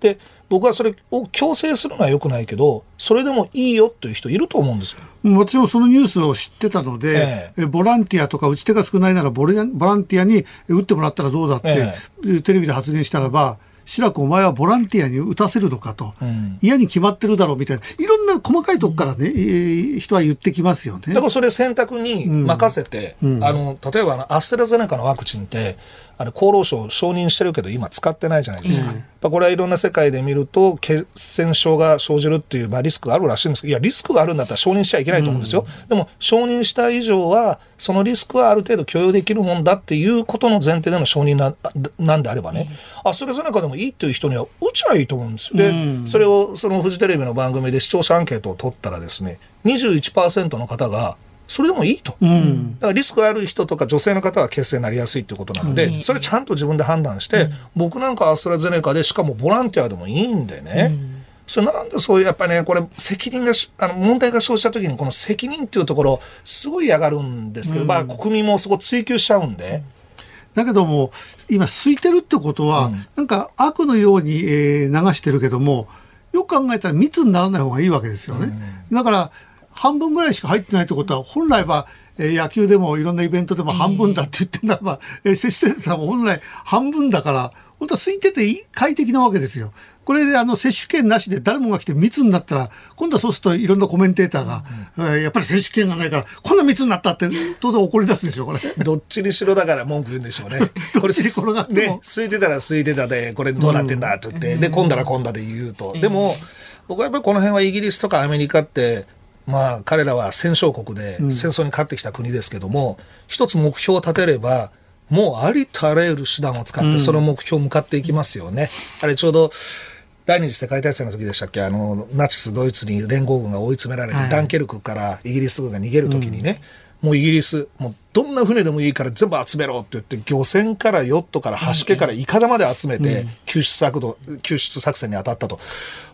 C: で、僕はそれを強制するのはよくないけど、それでもいいよという人いると思うんですよ。
B: 私もそのニュースを知ってたので、ええ、ボランティアとか打ち手が少ないならボランティアに打ってもらったらどうだって、え、テレビで発言したらば、志らくお前はボランティアに打たせるのかと、うん、嫌に決まってるだろうみたいな、いろんな細かいとこからね、うん、人は言ってきますよね。
C: だからそれ選択に任せて、うん、あの例えばアステラゼネカのワクチンって、あれ厚労省承認してるけど今使ってないじゃないですか、うん、これはいろんな世界で見ると血栓症が生じるっていう、まあ、リスクがあるらしいんですけどいやリスクがあるんだったら承認しちゃいけないと思うんですよ、うん、でも承認した以上はそのリスクはある程度許容できるもんだっていうことの前提での承認ななんであればね、うん、あそれぞれかでもいいっていう人には打ちゃいいと思うんですよ。で、それをそのフジテレビの番組で視聴者アンケートを取ったらですね21%の方がそれでもいいと、うん、だからリスクある人とか女性の方は血栓になりやすいということなので、うん、それちゃんと自分で判断して、うん、僕なんかアストラゼネカでしかもボランティアでもいいんでね、それなんでそういうやっぱりねこれ責任があの問題が生じた時にこの責任っていうところすごい嫌がるんですけど、まあ国民もそこ追求しちゃうんで。
B: だけども今空いてるってことは、うん、なんか悪のように、えー、流してるけどもよく考えたら密にならない方がいいわけですよね。だから半分ぐらいしか入ってないってことは、本来は、え野球でもいろんなイベントでも半分だって言ってんならば、えー、接種センターも本来半分だから、本当は空いてて快適なわけですよ。これであの接種券なしで誰もが来て密になったら、今度はそうするといろんなコメンテーターが、うんうん、やっぱり接種券がないから、こんな密になったって当然怒り出すでしょ、これ。
C: どっちにしろだから文句言うんでしょうね。これ、転がってね、空いてたら空いてたで、これどうなってんだって言って、うん、で、混んだら混んだで言うと。でも、僕はやっぱりこの辺はイギリスとかアメリカって、まあ、彼らは戦勝国で戦争に勝ってきた国ですけども、うん、一つ目標を立てれば、もうありとあらゆる手段を使って、その目標向かっていきますよね。うん、あれ、ちょうど、第二次世界大戦の時でしたっけ？あの、ナチス・ドイツに連合軍が追い詰められて、はい、ダンケルクからイギリス軍が逃げる時にね、うん、もうイギリス、もうどんな船でもいいから全部集めろって言って、漁船からヨットから橋家からいかだまで集めて、救出作動、救出作戦に当たったと。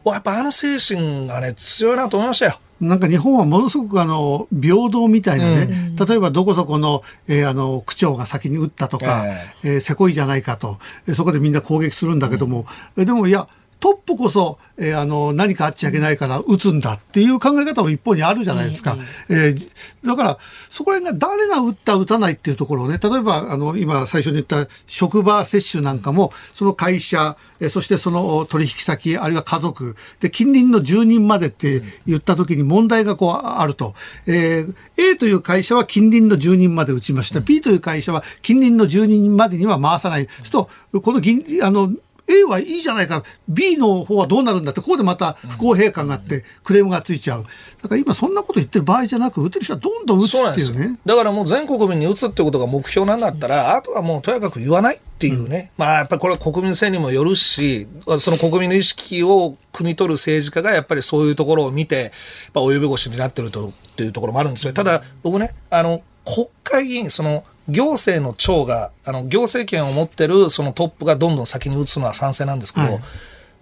C: やっぱあの精神がね、強いなと思いましたよ。
B: なんか日本はものすごくあの平等みたいなね、うん、例えばどこそこの,、えー、あの区長が先に撃ったとか、えー、えー、せこいじゃないかと、そこでみんな攻撃するんだけども、うん、でもいや、トップこそ、えー、あの何かあっちゃいけないから撃つんだっていう考え方も一方にあるじゃないですか。うん、えー、だからそこら辺が誰が撃った撃たないっていうところをね例えばあの今最初に言った職場接種なんかもその会社、えー、そしてその取引先あるいは家族で近隣の住人までって言った時に問題がこうあると、えー、A という会社は近隣の住人まで打ちました、B という会社は近隣の住人までには回さない。するとこのあの A はいいじゃないか。B の方はどうなるんだって。ここでまた不公平感があってクレームがついちゃう。だから今そんなこと言ってる場合じゃなく打てる人はどんどん打つっていうね。
C: だからもう全国民に打つってことが目標なんだったらあとはもうとやかく言わないっていうね、うん、まあやっぱりこれは国民性にもよるしその国民の意識を汲み取る政治家がやっぱりそういうところを見てやっぱ及び腰になってるとっていうところもあるんですよ。ただ僕ねあの国会議員その行政の長が、あの、行政権を持ってるそのトップがどんどん先に打つのは賛成なんですけど、はい、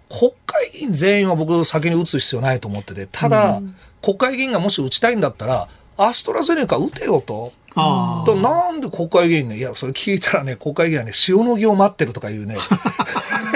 C: 国会議員全員は僕先に打つ必要ないと思ってて、ただ、うん、国会議員がもし打ちたいんだったら、アストラゼネカ打てよと。となんで国会議員ね、いや、それ聞いたらね、国会議員はね、塩の木を待ってるとかいうね。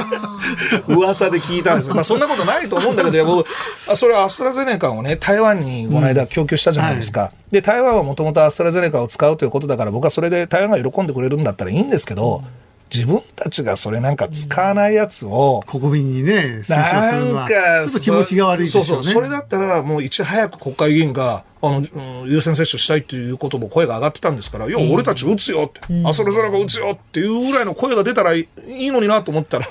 C: 噂で聞いたんですよ。まあそんなことないと思うんだけど、僕、それはアストラゼネカをね、台湾にこの間供給したじゃないですか。うんはい、で、台湾はもともとアストラゼネカを使うということだから、僕はそれで台湾が喜んでくれるんだったらいいんですけど、うん自分たちがそれなんか使わないやつを、
B: 国民にね、推奨するのは、ちょっと気持ちが悪いですよね。そうそう、
C: それだったらもういち早く国会議員が、あの、優先接種したいっていうことも声が上がってたんですから、いや、俺たち打つよって、あ、それぞれが打つよっていうぐらいの声が出たらいいのになと思ったら、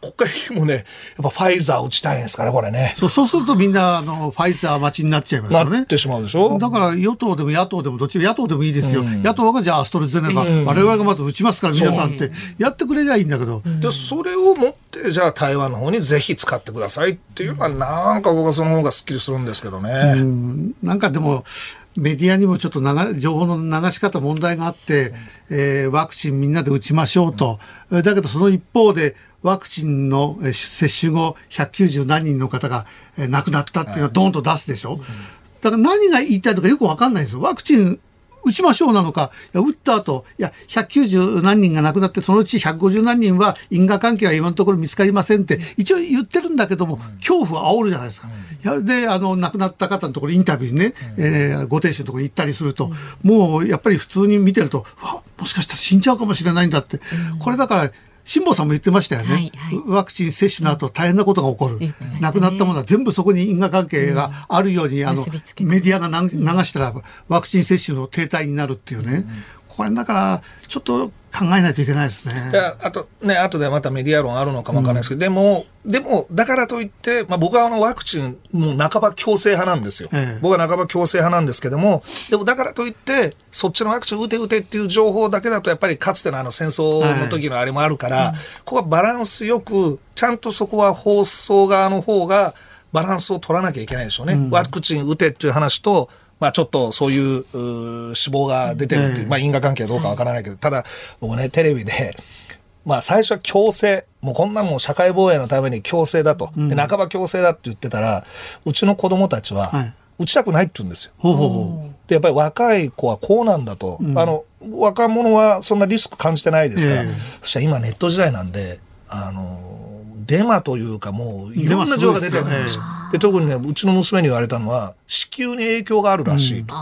C: 国会議員もね、やっぱファイザー打ちたいんですかね、これね。
B: そう、そうするとみんな、あの、ファイザー待ちになっちゃいますよね。
C: なってしまうでしょ？
B: だから与党でも野党でもどっち野党でもいいですよ。うん、野党がじゃあアストラゼネカ、我々がまず打ちますから皆さんってやってくれりゃいいんだけど。
C: で、それをもって、じゃあ台湾の方にぜひ使ってくださいっていうのは、なんか僕はその方がすっきりするんですけどね。
B: うん、なんかでも、メディアにもちょっと情報の流し方問題があって、えー、ワクチンみんなで打ちましょうと、だけどその一方でワクチンの接種後190何人の方が亡くなったっていうのをドーンと出すでしょ、だから何が言いたいのかよくわかんないんですよ。ワクチン打ちましょうなのか、いや打った後、いや、190何人が亡くなって、そのうち150何人は因果関係は今のところ見つかりませんって、一応言ってるんだけども、恐怖を煽るじゃないですか。いやで、あの、亡くなった方のところインタビューにね、えー、ご亭主のところに行ったりすると、もうやっぱり普通に見てると、わ、もしかしたら死んじゃうかもしれないんだって。これだから、辛坊さんも言ってましたよね、はいはい、ワクチン接種の後大変なことが起こる、ね、亡くなったものは全部そこに因果関係があるように、うん、あのメディアが流したらワクチン接種の停滞になるっていうね、うんこれだからちょっと考えないといけないですね。
C: あとね、後でまたメディア論あるのかもわからないですけど、うん、でも、でも、だからといって、まあ僕はあのワクチン、もう半ば強制派なんですよ。ええ、僕は半ば強制派なんですけども、でもだからといって、そっちのワクチン打て打てっていう情報だけだと、やっぱりかつてのあの戦争の時のあれもあるから、はい、ここはバランスよく、ちゃんとそこは放送側の方が、バランスを取らなきゃいけないでしょうね。うん、ワクチン打てっていう話と、まあちょっとそういう死亡が出てるっていう、まあ因果関係はどうかわからないけど、ただ僕ね、テレビで、まあ最初は強制、もうこんなもん社会防衛のために強制だと、で半ば強制だって言ってたら、うちの子供たちは、打ちたくないって言うんですよ。ほうほうほう。でやっぱり若い子はこうなんだと、うん、あの若者はそんなリスク感じてないですから、えー、そしたら今ネット時代なんであのデマというかもういろんな情報が出てるんですよ。で特にねうちの娘に言われたのは子宮に影響があるらしいと。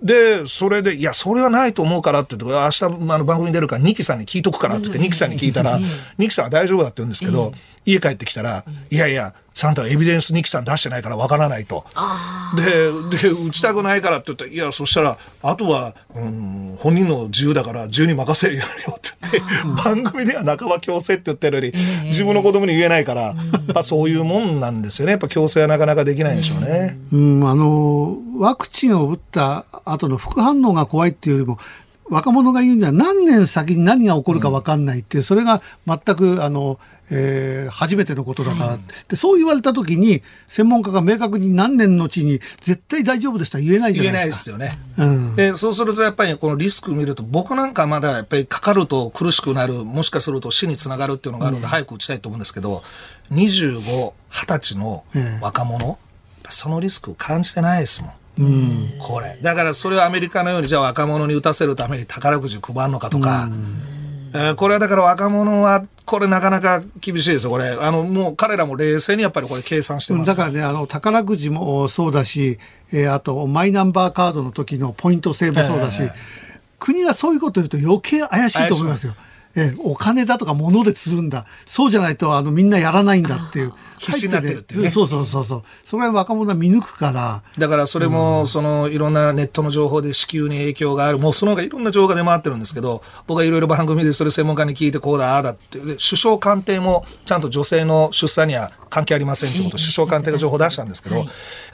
C: うん、でそれで「いやそれはないと思うから」って言って明日あの番組に出るから二木さんに聞いとくからって言って二木さんに聞いたら二木さんは大丈夫だって言うんですけど家帰ってきたら「いやいやサンタはエビデンス二木さん出してないからわからないと。でで打ちたくないからって言ったら「いやそしたらあとは、うん、本人の自由だから自由に任せるよ」って言って番組では半ば強制って言ってるより自分の子供に言えないから、やっぱそういうもんなんですよね。やっぱ強制はなかなかできないんでしょうね。
B: うん、あのワクチンを打った後の副反応が怖いっていうよりも若者が言うには何年先に何が起こるか分かんないってそれが全くあのえー、初めてのことだから、うん、でそう言われた時に専門家が明確に何年のうちに絶対大丈夫ですとは言えないじゃないです
C: か。言えないですよね。うん、でそうするとやっぱりこのリスク見ると僕なんかまだやっぱりかかると苦しくなるもしかすると死につながるっていうのがあるんで、早く打ちたいと思うんですけど25、20歳の若者、うん、そのリスクを感じてないですもん。うん、これ。だからそれをアメリカのようにじゃあ若者に打たせるために宝くじ配るのかとか、うんえー、これはだから若者は、これなかなか厳しいですよ、これ。あの、もう彼らも冷静にやっぱりこれ計算してます
B: だからね、あの、宝くじもそうだし、えー、あと、マイナンバーカードの時のポイント制もそうだし、えー、国がそういうこと言うと余計怪しいと思いますよ。えお金だとか物で釣るんだ。そうじゃないと、あの、みんなやらないんだっていう。
C: 必死になってるっていう、ね、
B: そうそうそうそう。それは若者は見抜くから。
C: だからそれも、その、いろんなネットの情報で子宮に影響がある。もうその他いろんな情報が出回ってるんですけど、僕はいろいろ番組でそれ専門家に聞いて、こうだ、ああだって。首相官邸も、ちゃんと女性の出産には関係ありませんってこと、首相官邸が情報を出したんですけど、やっ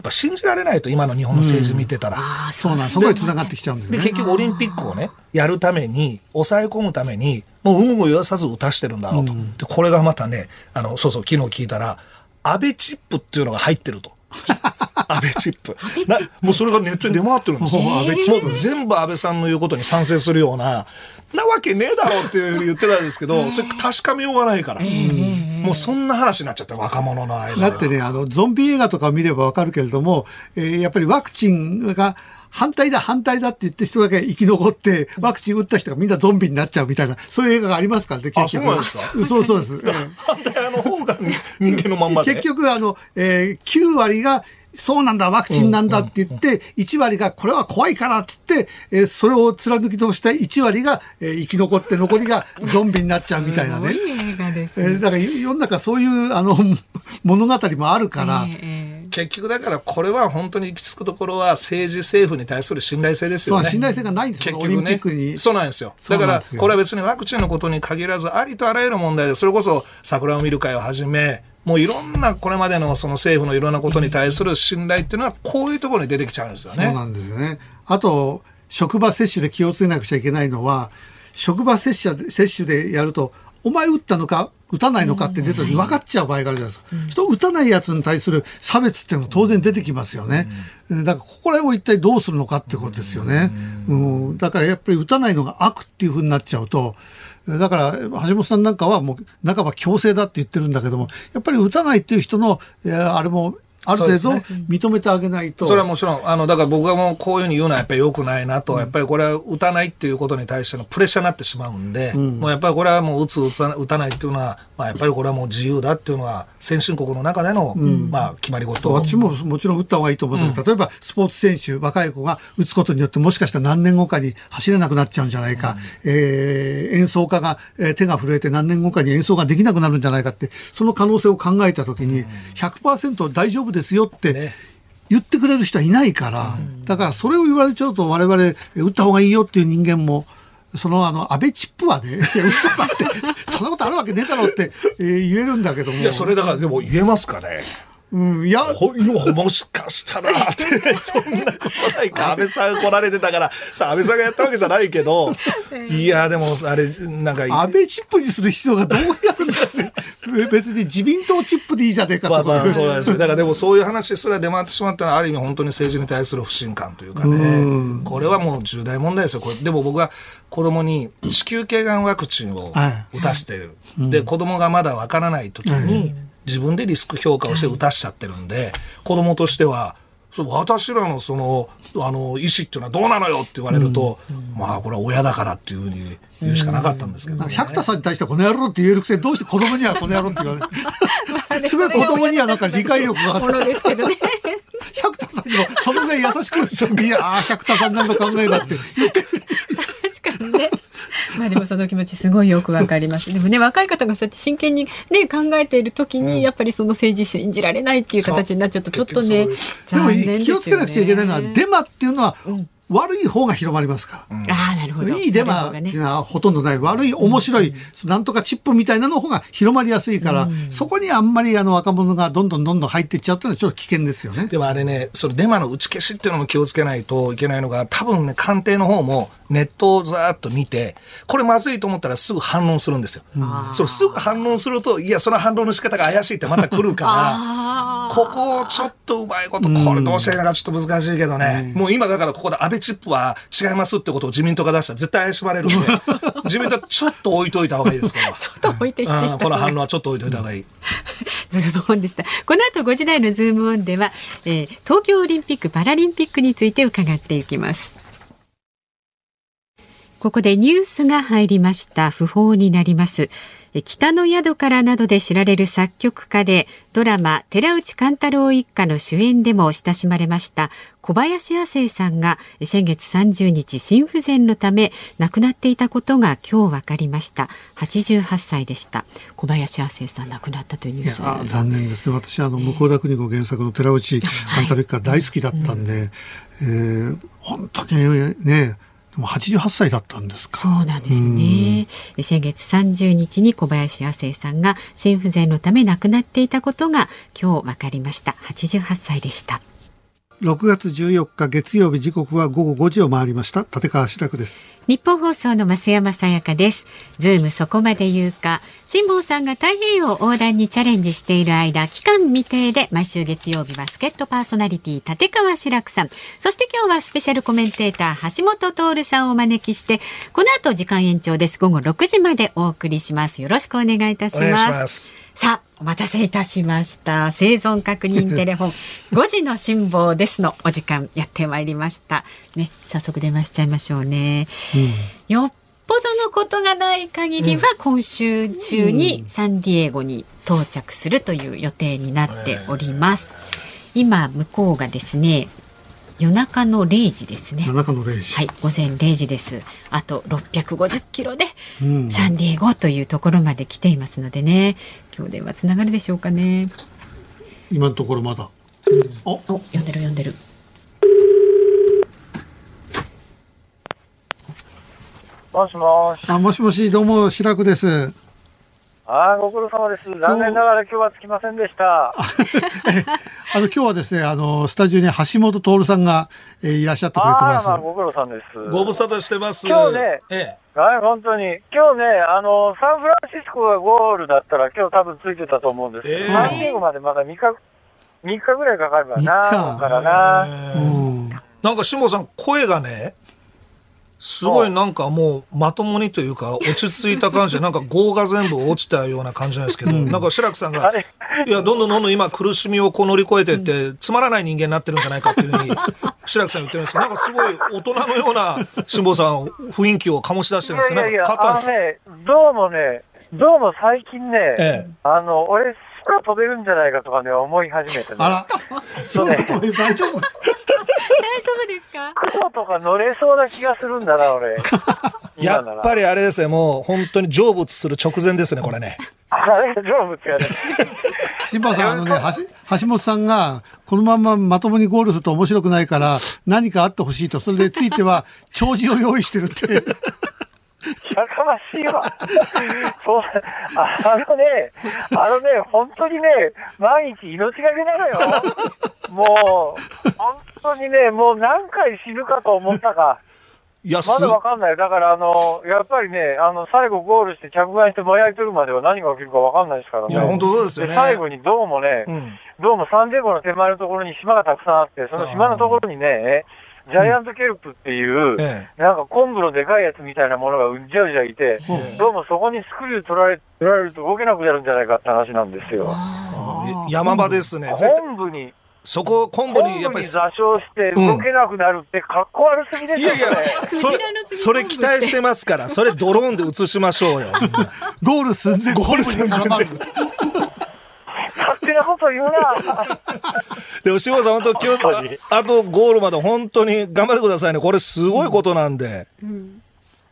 C: ぱ信じられないと、今の日本の政治見てたら。
B: あそうなんそこに繋がってきちゃうんですね。
C: で、結局オリンピックをね、やるために、抑え込むために、もう有無を言わさず打たしてるんだろうと。で、これがまたね、あの、そうそう、昨日聞いたら、安倍チップっていうのが入ってると。安倍チップ。なもうそれがネットに出回ってるんですよ、安倍チップ。全部安倍さんの言うことに賛成するようななわけねえだろっていうふうに言ってたんですけど、それ確かめようがないから、もうそんな話になっちゃった若者の間
B: だってねあのゾンビ映画とかを見ればわかるけれども、えー、やっぱりワクチンが反対だ反対だって言って人だけ生き残ってワクチン打った人がみんなゾンビになっちゃうみたいなそういう映画がありますからね
C: 結局そうですか？
B: そうそうです、
C: 反対派の方が人間のまんま
B: 結局あの、えー、9割がそうなんだ、ワクチンなんだって言って、1割がこれは怖いからって言って、えー、それを貫き通した1割が、えー、生き残って残りがゾンビになっちゃうみたいなね。ねえー、だから世の中そういうあの 物語もあるから、
C: えー、結局だからこれは本当に行き着くところは政治政府に対する信頼性ですよね。
B: 信頼性がないんですよ、結局ね。
C: そうなんですよ。だからこれは別にワクチンのことに限らずありとあらゆる問題でそれこそ桜を見る会をはじめもういろんなこれまでのその政府のいろんなことに対する信頼っていうのはこういうところに出てきちゃうんですよね。
B: そうなんですよね。あと職場接種で気をつけなくちゃいけないのは職場接種接種でやるとお前打ったのか打たないのかって出た時分かっちゃう場合があるじゃないですか。人打たないやつに対する差別っていうのは当然出てきますよね。だからここら辺を一体どうするのかってことですよね。うん、だからやっぱり打たないのが悪っていうふうになっちゃうと、だから、橋本さんなんかはもう、半ば強制だって言ってるんだけども、やっぱり打たないっていう人の、あれもある程度認めてあげないと。
C: そ、ね,、れはもちろん、あの、だから僕はもうこういうふうに言うのはやっぱり良くないなと、うん、やっぱりこれは打たないっていうことに対してのプレッシャーになってしまうんで、うん、もうやっぱりこれはもう打つ、打た打たないっていうのは、まあ、やっぱりこれはもう自由だっていうのは、先進国の中での、うん、まあ、決まり事。
B: 私ももちろん打った方がいいと思うけど、例えばスポーツ選手、若い子が打つことによって、もしかしたら何年後かに走れなくなっちゃうんじゃないか、うん、えー、演奏家が、えー、手が震えて何年後かに演奏ができなくなるんじゃないかって、その可能性を考えたときに、100%大丈夫ですよって、ね言ってくれる人はいないから、だからそれを言われちゃうと我々打った方がいいよっていう人間も、そのあの安倍チップはね、嘘だって、そんなことあるわけねえだろうって、えー、言えるんだけども。
C: いや、それだからでも言えますかね。
B: うん、いや、
C: もしかしたらって、そんなことないか。安倍さん来られてたから、さ、安倍さんがやったわけじゃないけど、いや、でも、あれ、なんか。
B: 安倍チップにする必要がどうやるんだって。別に自民党チップでいいじゃねえかとまあ
C: まあ、そうなんですよ。だからでもそういう話すら出回ってしまったのは、ある意味本当に政治に対する不信感というかね。これはもう重大問題ですよ。これでも僕は子供に子宮頸がんワクチンを打たしてる。で、子供がまだわからない時に、自分でリスク評価をして打たしちゃってるんで、子供としては、そう私らのそのあの意思っていうのはどうなのよって言われると、うん、まあこれは親だからっていうふうに言うしかなかったんですけど、ね、
B: 百田さんに対してこの野郎って言えるくせどうして子供にはこの野郎って言われる すごい子供にはなんか理解力があった。ですけどね。百田さんにもそのぐらい優しく「いやあ百田さんなんの考えだ」って言って
A: 確かにねまあでもその気持ちすごいよくわかります。でもね若い方がそうやって真剣にね考えている時に、やっぱりその政治信じられないっていう形になっちゃうとちょっとね
B: でも気をつけなくちゃいけないのはデマっていうのは、うん悪い方が広まりますから。うん、あなるほど。いいデマっていうのはほとんどない。悪い、面白い、なんとかチップみたいなの方が広まりやすいから、うん、そこにあんまりあの若者がどんどんどんどん入っていっちゃうっていうのはちょっと危険ですよね。
C: でもあれね、そのデマの打ち消しっていうのも気をつけないといけないのが、多分ね、官邸の方もネットをざーっと見て、これまずいと思ったらすぐ反論するんですよ。うん、そう、すぐ反論すると、いや、その反論の仕方が怪しいってまた来るから、ここをちょっとうまいこと、これどうしていいのかちょっと難しいけどね、もう今だからここで安倍チップは違いますってことを自民党が出したら絶対怪しまれるんで、自民党ちょっと置いといた方がいいですから。
A: ちょっと置いてきて
C: この反論はちょっと置いといた方がいい。
A: ズームオンでした。この後5時台のズームオンでは、えー、東京オリンピック・パラリンピックについて伺っていきます。ここでニュースが入りました。訃報になります。北の宿からなどで知られる作曲家でドラマ寺内貫太郎一家の主演でも親しまれました。小林亜星さんが先月30日心不全のため亡くなっていたことが今日分かりました。88歳でした。小林亜生さん亡くなったというニュー
B: ス。残念ですね。私あの向田邦子原作の寺内貫太郎一家大好きだったんで、はいうん、えー、本当にねもう88歳だったんですか。
A: そうなんですよね。先月30日に小林亜生さんが心不全のため亡くなっていたことが今日分かりました。88歳でした。
B: 6月14日月曜日時刻は午後5時を回りました。立川志らくです。
A: 日本放送の増山さやかです。ズームそこまで言うか。辛坊さんが太平洋横断にチャレンジしている間期間未定で毎週月曜日は助っ人パーソナリティ立川志らくさん。そして今日はスペシャルコメンテーター橋本徹さんをお招きしてこの後時間延長です。午後6時までお送りします。よろしくお願いいたします。さあお待たせいたしました。生存確認テレフォン 5時の辛抱ですのお時間やってまいりました。ね、早速電話しちゃいましょうね。うん、よっぽどのことがない限りは今週中にサンディエゴに到着するという予定になっております。今向こうがですね夜中の0時ですね。
B: 夜中の0時。
A: はい、午前0時です。あと650キロで、サンディエゴというところまで来ていますのでね、今日電話つながるでしょうかね。
B: 今のところまだ。
A: うん、お、お、呼んでる呼んでる。
D: もしもし。
B: あ、もしもし、どうも、白くです。
D: ああ、ご苦労様です。残念ながら今日は着きませんでした。
B: あの、今日はですね、あの、スタジオに橋本徹さんが、えー、いらっしゃってくれてます。あ
D: あ、ご苦労さんです。
C: ご無沙汰してます。
D: 今日ね、ええ、はい、本当に。今日ね、あの、サンフランシスコがゴールだったら今日多分ついてたと思うんですけど、えー、サンディエゴまでまだ3日、3日ぐらいかかるばな、からな。
C: なんか、下さん、声がね、すごいなんかもうまともにというか落ち着いた感じでなんか業が全部落ちたような感じなんですけど、なんか志らくさんがい。やどんどんどんどん今苦しみをこう乗り越えてってつまらない人間になってるんじゃないかっていうふうに志らくさん言ってるんですけどなんかすごい大人のような辛坊さん雰囲気を醸し出してるんですよ。
D: ねどうもねどうも最近ね、ええ、あの俺空飛べるんじゃないかとかね思い始めてね。
B: あら、そうね、大丈夫
A: 大丈夫ですか？
D: 雲とか乗れそうな気がするんだな、俺。
C: やっぱりあれですね、もう本当に成仏する直前ですね、これね。
D: あれ、成仏やね。
B: 辛坊さん、あのね、橋本さんが、このまままともにゴールすると面白くないから、何かあってほしいと、それでついては、弔辞を用意してるって。
D: やかましいわ。そう、あのね、あのね、本当にね、毎日命がけなのよ。もう、本当にね、もう何回死ぬかと思ったか。いやまだわかんない。だから、あの、やっぱりね、あの、最後ゴールして着岸して燃え上げるまでは何が起きるかわかんないですからね。いや、
C: 本当そうですよね。
D: 最後にどうもね、うん、どうもサンデーゴの手前のところに島がたくさんあって、その島のところにね、ジャイアントケルプっていう、うん、なんか昆布のでかいやつみたいなものがうんじゃうじゃいて、うん、どうもそこにスクリュー取られ取られると動けなくなるんじゃないかって話なんですよ。
C: 山場ですね。
D: 昆布に。
C: そこ、昆布にやっぱり。
D: 座礁して動けなくなるってかっこ悪すぎですよ、ね、いやいや、
C: それ、それ期待してますから、それドローンで映しましょうよ。
B: ゴール寸前、
C: ゴール寸前。
D: 勝手なこと言うな。
C: でも、志保さん、本当、今日、あとゴールまで本当に頑張ってくださいね。これ、すごいことなんで。
D: うん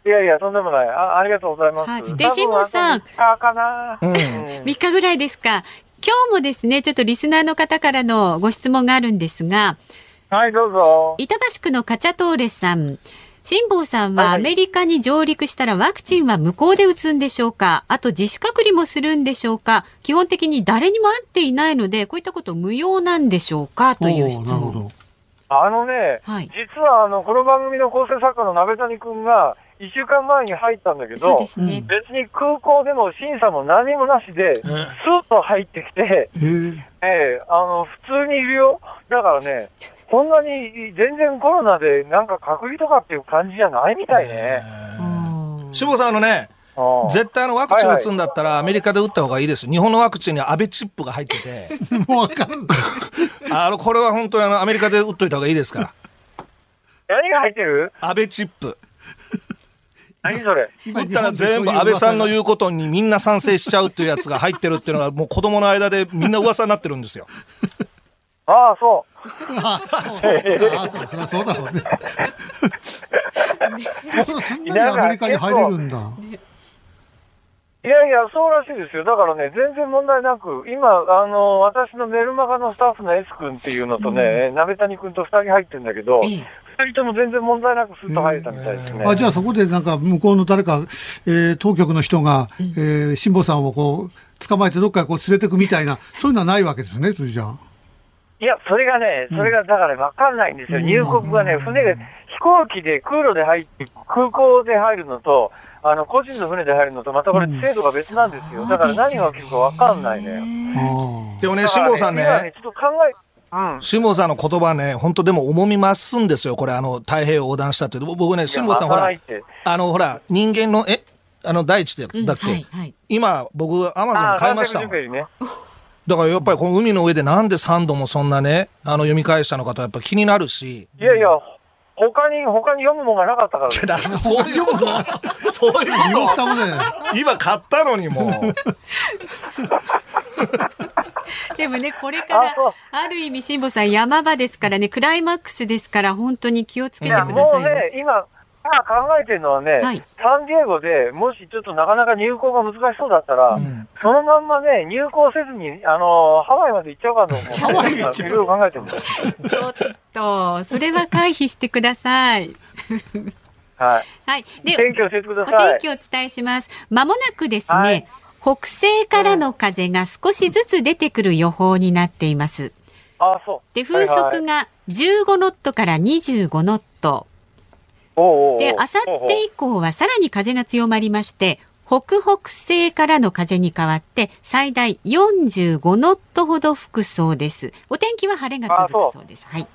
D: いやいや、とんでもない。あありがとうございます。はい、
A: で、辛坊さん。
D: あかな。
A: うん。3日ぐらいですか。今日もですね、ちょっとリスナーの方からのご質問があるんですが。
D: はい、どうぞ。
A: 板橋区のカチャトーレさん。辛坊さんはアメリカに上陸したらワクチンは向こうで打つんでしょうか？あと自主隔離もするんでしょうか？基本的に誰にも会っていないので、こういったこと無用なんでしょうか？という質問。
D: あのね、はい、実はあの、この番組の構成作家の鍋谷君が、1週間前に入ったんだけど、ね、別に空港でも審査も何もなしで、スーッと入ってきて、え。ー、えー、あの、普通にいるよ。だからね、こんなに全然コロナでなんか隔離とかっていう感じじゃないみたいね。
C: 志保さん、あのね、絶対あのワクチン打つんだったらアメリカで打った方がいいです。日本のワクチンに安倍チップが入ってて。
B: もうわかる
C: あの、これは本当にあのアメリカで打っといた方がいいですから。
D: 何が入ってる？
C: 安倍チップ。
D: 何それ？
C: 打ったら全部安倍さんの言うことにみんな賛成しちゃうっていうやつが入ってるっていうのがもう子供の間でみんな噂になってるんですよ。
D: ああ、そう。
B: ああ、そう。あそう、そりゃそうだろうね。それすんなりアメリカに入れるんだ。
D: いやいや、そうらしいですよ。だからね、全然問題なく、今、あの、私のメルマガのスタッフの S 君っていうのとね、うん、鍋谷君と二人入ってるんだけど、二人とも全然問題なくスッと入れたみたいですね。
B: あじゃあそこでなんか向こうの誰か、えー、当局の人が、えー、辛坊さんをこう、捕まえてどっかこう連れてくみたいな、そういうのはないわけですね、それじゃあ。
D: いや、それがね、それがだからわかんないんですよ。入国がね、船が、飛行機で空路で入って、空港で入るのと、あの、個人の船で入るのと、またこれ制度が別なんですよ。だから何が起きるかわかんないね。
C: でもね、辛坊さんね。
D: ねちょっと考え、
C: うん、辛坊さんの言葉ね、本当でも重み増すんですよ、これ、あの太平洋横断したって、僕ね、辛坊さん、ほら、あのほら、人間の、え？あの、第一で、だっけ、うんはいはい、今、僕、アマゾンで買いましたもん。だからやっぱりこの海の上でなんで3度もそんなね、あの読み返したのかとやっぱ気になるし。
D: いやいや、他に、他に読むものがなかったから、
C: ね。そういうこと、そういうこと。今買ったのにもう。
A: でもね、これから、ある意味、辛坊さん、山場ですからね、クライマックスですから、本当に気をつけてください。もう
D: ね、今、今考えてるのはね、はい、サンディエゴでもしちょっとなかなか入港が難しそうだったら、うん、そのまんまね、入港せずに、あのハワイまで行っちゃうかと思う。ハワイいろいろ考えてるん
A: ちょっと、それは回避してください。
D: はい。
A: はい。
D: で、天気を教えてください。
A: お天気をお伝えします。まもなくですね、はい北西からの風が少しずつ出てくる予報になっています。
D: あそう。
A: で、風速が15ノットから25ノット。で、あさって以降はさらに風が強まりまして、北北西からの風に変わって最大45ノットほど吹くそうです。お天気は晴れが続くそうです。はい。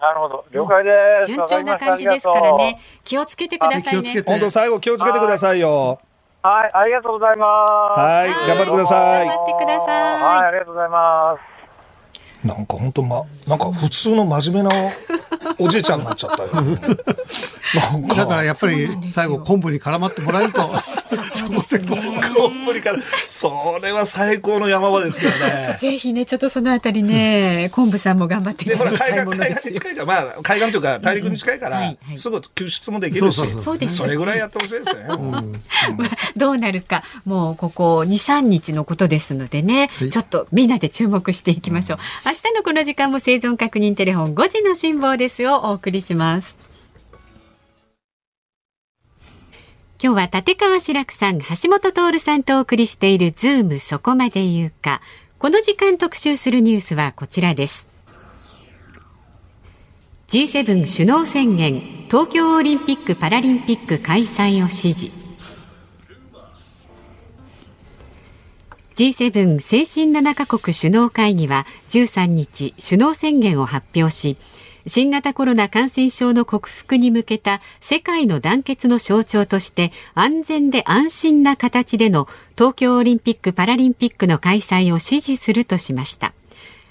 D: なるほど。了解です。
A: 順調な感じですからね。気をつけてくださいね。
C: 本当最後気をつけてくださいよ。
D: はい、ありがとうございます。
C: はい、頑張ってくださ
A: い。頑張ってください。
D: はい、ありがとうございます。
C: なんか本当ま、なんか普通の真面目なおじいちゃんになっちゃったよ。
B: だからやっぱり最後昆布に絡まってもらえると、
C: そこで昆布に絡それは最高の山場ですけどね。
A: ぜひね、ちょっとそのあたりね、昆布さんも頑張っていただきたいものです
C: 海岸に近いから、まあ海岸というか大陸に近いから、すぐ救出もできるし、それぐらいやってほしいですね。
A: どうなるか、もうここ2、3日のことですのでね、ちょっとみんなで注目していきましょう。明日のこの時間も生存確認テレフォン5時の辛抱ですをお送りします。今日は立川志らくさん、橋本徹さんとお送りしているズームそこまで言うか。この時間特集するニュースはこちらです。G7 首脳宣言、東京オリンピック・パラリンピック開催を支持。G7 先進7カ国首脳会議は13日首脳宣言を発表し新型コロナ感染症の克服に向けた世界の団結の象徴として安全で安心な形での東京オリンピック・パラリンピックの開催を支持するとしました。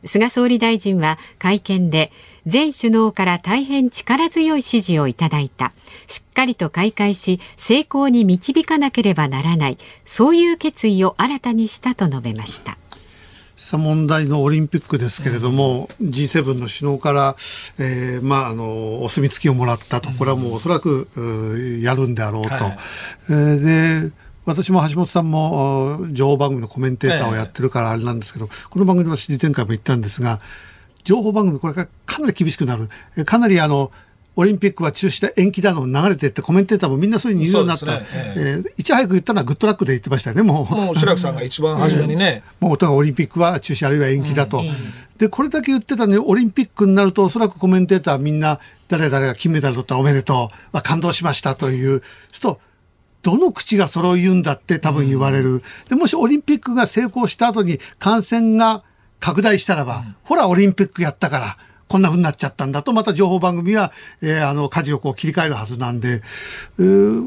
A: 菅総理大臣は会見で全首脳から大変力強い支持をいただいた。しっかりと開会し成功に導かなければならない。そういう決意を新たにしたと述べました。
B: 問題のオリンピックですけれども、うん、G7 の首脳から、えー、まあ、あの、お墨付きをもらったと、これはもうおそらく、やるんであろうと。はい、えー、で、私も橋本さんも情報番組のコメンテーターをやってるからあれなんですけど、この番組の指示展開も言ったんですが、情報番組、これからかなり厳しくなる。かなりあの、オリンピックは中止だ、延期だの流れてってコメンテーターもみんなそういうふうに言うようになった。ねえー、いち早く言ったのはグッドラックで言ってましたよね、も
C: う。もう白木さんが一番初めにね。
B: えー、もうオリンピックは中止あるいは延期だと。うん、で、これだけ言ってたのに、オリンピックになるとおそらくコメンテーターはみんな、誰々が金メダル取ったらおめでとう、感動しましたという、すと、どの口が揃い言うんだって多分言われる。で、もしオリンピックが成功した後に感染が拡大したらば、うん、ほら、オリンピックやったから、こんな風になっちゃったんだと、また情報番組は、えー、あの、舵をこう切り替えるはずなんで、えー、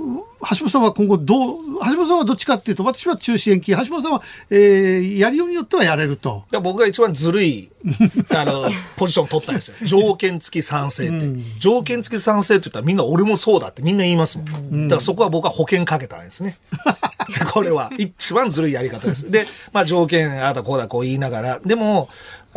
B: 橋本さんは今後どう、橋本さんはどっちかっていうと、私は中止延期、橋本さんは、えー、やりようによってはやれると。
C: 僕が一番ずるい、あの、ポジションを取ったんですよ。条件付き賛成って。うん、条件付き賛成って言ったらみんな俺もそうだってみんな言いますもん。うん、だからそこは僕は保険かけたんですね。これは一番ずるいやり方です。で、まあ条件ああだこうだこう言いながら、でも、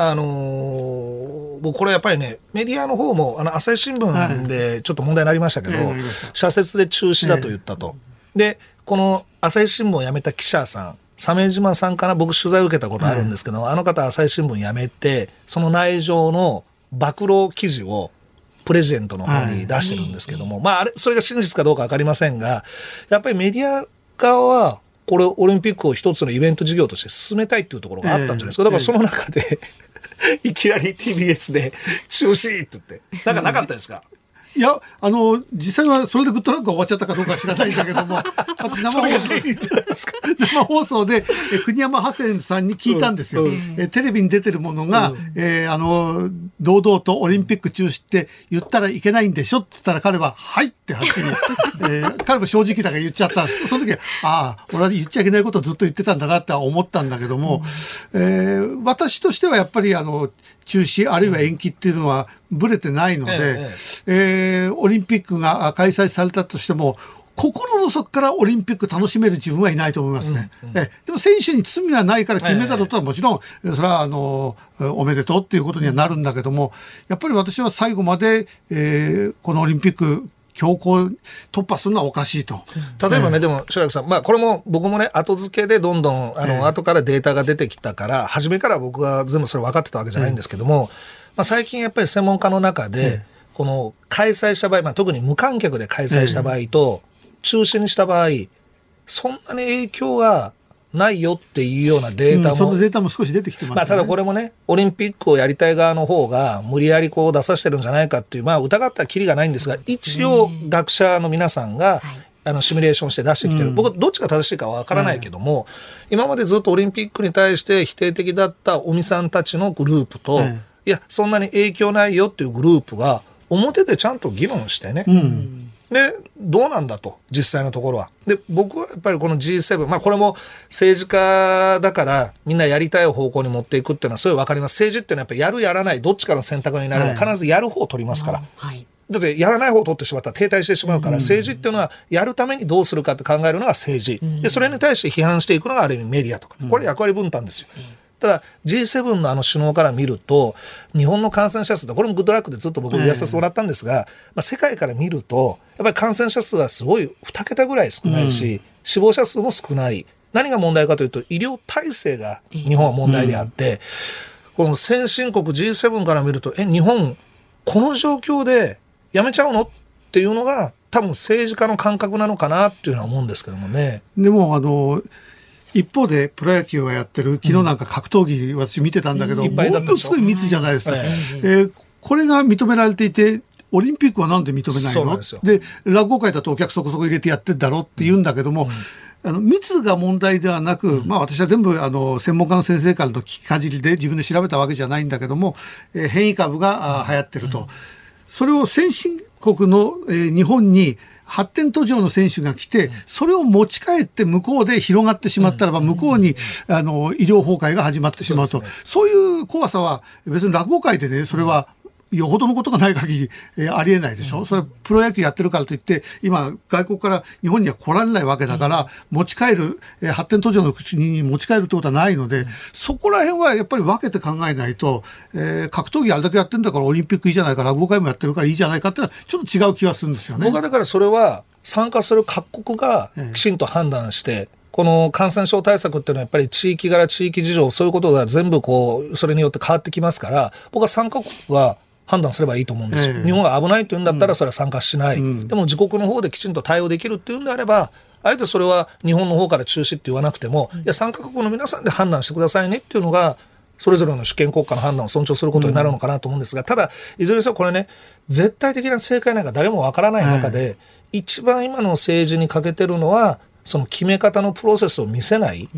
C: あのー、僕これやっぱりね、メディアの方も、あの、朝日新聞でちょっと問題になりましたけど、はい、社説で中止だと言ったと。で、この朝日新聞を辞めた記者さん、鮫島さんから僕取材を受けたことあるんですけど、はい、あの方朝日新聞辞めて、その内情の暴露記事をプレジデントの方に出してるんですけども、はい、まああれ、それが真実かどうかわかりませんが、やっぱりメディア側は、これオリンピックを一つのイベント事業として進めたいっていうところがあったんじゃないですか。だからその中でいきなり TBS で中止って言って。なんかなかったですか、
B: いいや、あの、実際はそれでグッドラックが終わっちゃったかどうか知らないんだけども、私生放送。生放送で、え国山ハセンさんに聞いたんですよ。うん、えテレビに出てるものが、うん、えー、あの、堂々とオリンピック中止って言ったらいけないんでしょって言ったら彼は、はいってはっきり、えー、彼も正直だから言っちゃったんです。その時は、ああ、俺は言っちゃいけないことをずっと言ってたんだなって思ったんだけども、うん、えー、私としてはやっぱりあの、中止あるいは延期っていうのはぶれてないので、えええー、オリンピックが開催されたとしても心の底からオリンピック楽しめる自分はいないと思いますね。うんうん、えでも選手に罪はないから金メダルとはもちろん、それはあのおめでとうっていうことにはなるんだけども、やっぱり私は最後まで、えー、このオリンピック強行突破するのはおかしいと。
C: 例えばね、えー、でも、白木さん、まあ、これも僕もね、後付けでどんどん、あの、えー、後からデータが出てきたから、初めから僕は全部それ分かってたわけじゃないんですけども、まあ、最近やっぱり専門家の中で、この開催した場合、まあ、特に無観客で開催した場合と、中止にした場合、そんなに影響がないよっていうようなデータも、うん、
B: そのデータも少し出てきてます、ね、まあ、
C: ただこれもね、オリンピックをやりたい側の方が無理やりこう出させてるんじゃないかっていう、まあ、疑ったらきりがないんですが、一応、学者の皆さんが、あのシミュレーションして出してきてる、うん、僕、どっちが正しいかわからないけども、うん、今までずっとオリンピックに対して否定的だった尾身さんたちのグループと、うん、いや、そんなに影響ないよっていうグループが、表でちゃんと議論してね、で、どうなんだと、実際のところは。で、僕はやっぱりこの G7、まあこれも政治家だからみんなやりたい方向に持っていくっていうのはすごいわかります。政治っていうのはやっぱやるやらない、どっちかの選択になる、はい、必ずやる方を取りますから。はいだってやらない方を取ってしまったら停滞してしまうから、政治っていうのはやるためにどうするかって考えるのが政治。で、それに対して批判していくのがある意味メディアとか。これ役割分担ですよ。ただ G7 のあの首脳から見ると日本の感染者数これもグッドラックでずっと僕言わせてもらったんですが、まあ、世界から見るとやっぱり感染者数はすごい2桁ぐらい少ないし、うん、死亡者数も少ない。何が問題かというと医療体制が日本は問題であって、うん、この先進国 G7 から見るとえ日本この状況でやめちゃうの？っていうのが多分政治家の感覚なのかなっていうのは思うんですけどもね。
B: でもあの一方でプロ野球をやってる昨日なんか格闘技私見てたんだけど、うん、ものすごい密じゃないですか、えー、これが認められていてオリンピックはなんで認めないの？で落語会だとお客そこそこ入れてやってんだろって言うんだけども、あの密が問題ではなく、まあ、私は全部あの専門家の先生からの聞きかじりで自分で調べたわけじゃないんだけども、えー、変異株が、流行ってると、それを先進国の、えー、日本に発展途上の選手が来て、それを持ち帰って向こうで広がってしまったらば、向こうに、あの、医療崩壊が始まってしまうと。そういう怖さは、別に落語界でね、それはよほどのことがない限り、えー、ありえないでしょ、うん、それプロ野球やってるからといって、今、外国から日本には来られないわけだから、うん、持ち帰る、えー、発展途上の国に持ち帰るってことはないので、うん、そこら辺はやっぱり分けて考えないと、えー、格闘技あれだけやってんだからオリンピックいいじゃないか、落語会もやってるからいいじゃないかっていうのは、ちょっと違う気がするんですよね。
C: 僕はだからそれは、参加する各国がきちんと判断して、この感染症対策っていうのはやっぱり地域柄地域事情そういうことが全部こうそれによって変わってきますから僕は参加国は判断すればいいと思うんですよ、えー、日本が危ないというんだったらそれは参加しない、うん、でも自国の方できちんと対応できるっていうんであればあえてそれは日本の方から中止って言わなくても、いや参加国の皆さんで判断してくださいねっていうのがそれぞれの主権国家の判断を尊重することになるのかなと思うんですが、ただいずれにせよこれね絶対的な正解なんか誰もわからない中で、一番今の政治に欠けてるのはその決め方のプロセスを見せない、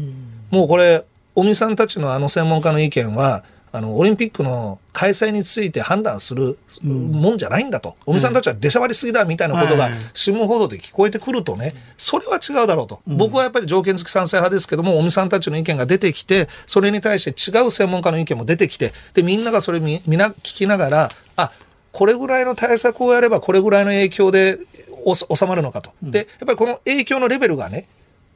C: もうこれ尾身さんたちのあの専門家の意見はあの、オリンピックの開催について判断するもんじゃないんだと。尾、う、身、さんたちは出しゃばりすぎだみたいなことが新聞報道で聞こえてくるとね、それは違うだろうと。僕はやっぱり条件付き賛成派ですけども、尾身さんたちの意見が出てきて、それに対して違う専門家の意見も出てきて、で、みんながそれみ、みんな聞きながら、あ、これぐらいの対策をやればこれぐらいの影響で収まるのかと。で、やっぱりこの影響のレベルがね、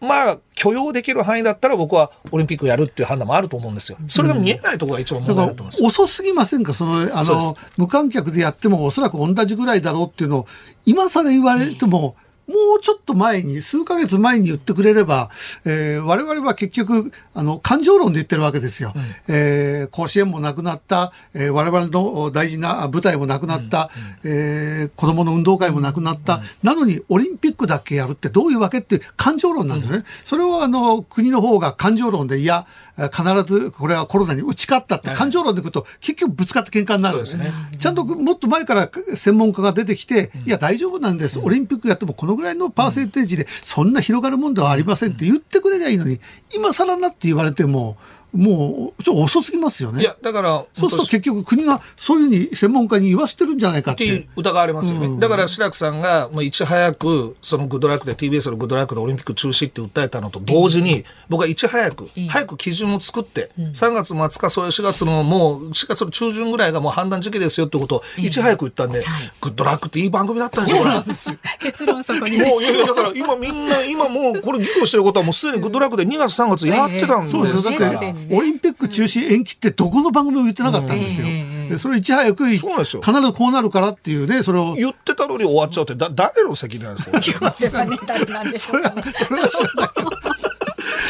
C: まあ、許容できる範囲だったら僕はオリンピックやるっていう判断もあると思うんですよ。それが見えないところが一番問題だと思います。
B: うん、遅すぎませんか？その、あの、無観客でやってもおそらく同じぐらいだろうっていうのを、今更言われても、もうちょっと前に、数ヶ月前に言ってくれれば、えー、我々は結局、あの、感情論で言ってるわけですよ。うん、えー、甲子園もなくなった、えー、我々の大事な舞台もなくなった、うん、えー、子供の運動会もなくなった、うん、なのにオリンピックだけやるってどういうわけって感情論なんですね。それをあの、国の方が感情論で、いや、必ずこれはコロナに打ち勝ったって感情論でいくと、結局ぶつかって喧嘩になる。んですね。ちゃんともっと前から専門家が出てきて、いや大丈夫なんです。オリンピックやってもこのぐらいのパーセンテージでそんな広がるもんではありませんって言ってくれりゃいいのに、今更なって言われても、もう、ちょっと遅すぎますよね。
C: いや、だから、
B: そうすると結局国がそういうふうに専門家に言わせてるんじゃないかって。
C: って疑われますよね。うん、だから白くさんが、もういち早く、そのグッドラックで TBS のグッドラックでオリンピック中止って訴えたのと同時に、僕はいち早く、早く基準を作って、うん、3月末かそういう4月のもう、4月の中旬ぐらいがもう判断時期ですよってことをいち早く言ったんで、グッドラックっていい番組だったんですよ、
A: 結論そこに。
C: もう、いやいや、だから今みんな、今もうこれ議論してることはもうすでにグッドラックで2月3月やってたんですよ。そうです
B: オリンピック中止延期ってどこの番組も言ってなかったんですよ。でそれいち早く必ずこうなるからっていうね、それを。
C: 言ってたのに終わっちゃうって、だ誰の責任なんですか？それは、それは知らない。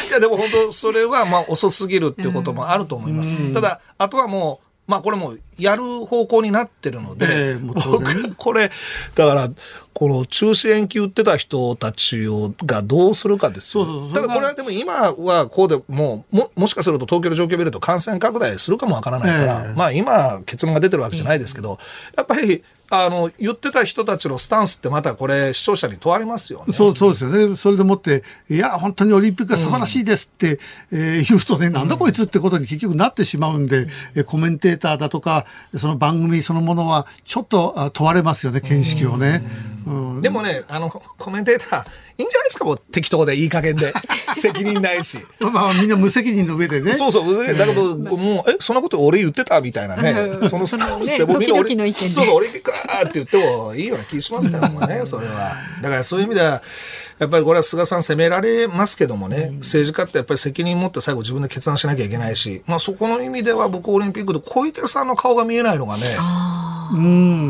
C: いや、でも本当、それはまあ遅すぎるっていうこともあると思います。ただ、あとはもう、まあこれもやる方向になってるので、えー、僕これだからこの中止延期売ってた人たちをがどうするかですよ。ただこれはでも今はこうでもももしかすると東京の状況を見ると感染拡大するかもわからないから、えー、まあ今結論が出てるわけじゃないですけど、やっぱりあの言ってた人たちのスタンスってまたこれ視聴者に問われますよ、ね、
B: そうそうですよね。それでもっていや本当にオリンピックは素晴らしいですって、うん、えー、言うとねなんだこいつってことに結局なってしまうんで、うん、コメンテーターだとかその番組そのものはちょっと問われますよね見識をね。
C: うん、でもねあのコメンテーターいいんじゃないですかもう適当でいい加減で。責任ないし。
B: まあみんな無責任の上でね。
C: そうそうだけど、もうえそんなこと俺言ってたみたいなね。そのスタンスでもみんなそうそうオリンピックって言ってもいいような気しますからもねそれは。だからそういう意味ではやっぱりこれは菅さん責められますけどもね、政治家ってやっぱり責任持って最後自分で決断しなきゃいけないし、まあそこの意味では僕オリンピックで小池さんの顔が見えないのがね、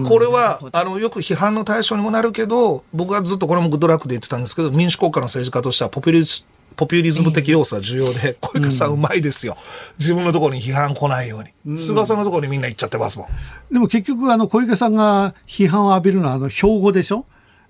C: これはあのよく批判の対象にもなるけど僕はずっとこれもグッドラックで言ってたんですけど民主国家の政治家としてはポピュリスポピュリズム的要素は重要で、小池さんうまいですよ。自分のところに批判来ないように。菅さんのところにみんな行っちゃってますもん。
B: でも結局、あの、小池さんが批判を浴びるのは、あの、標語でしょ？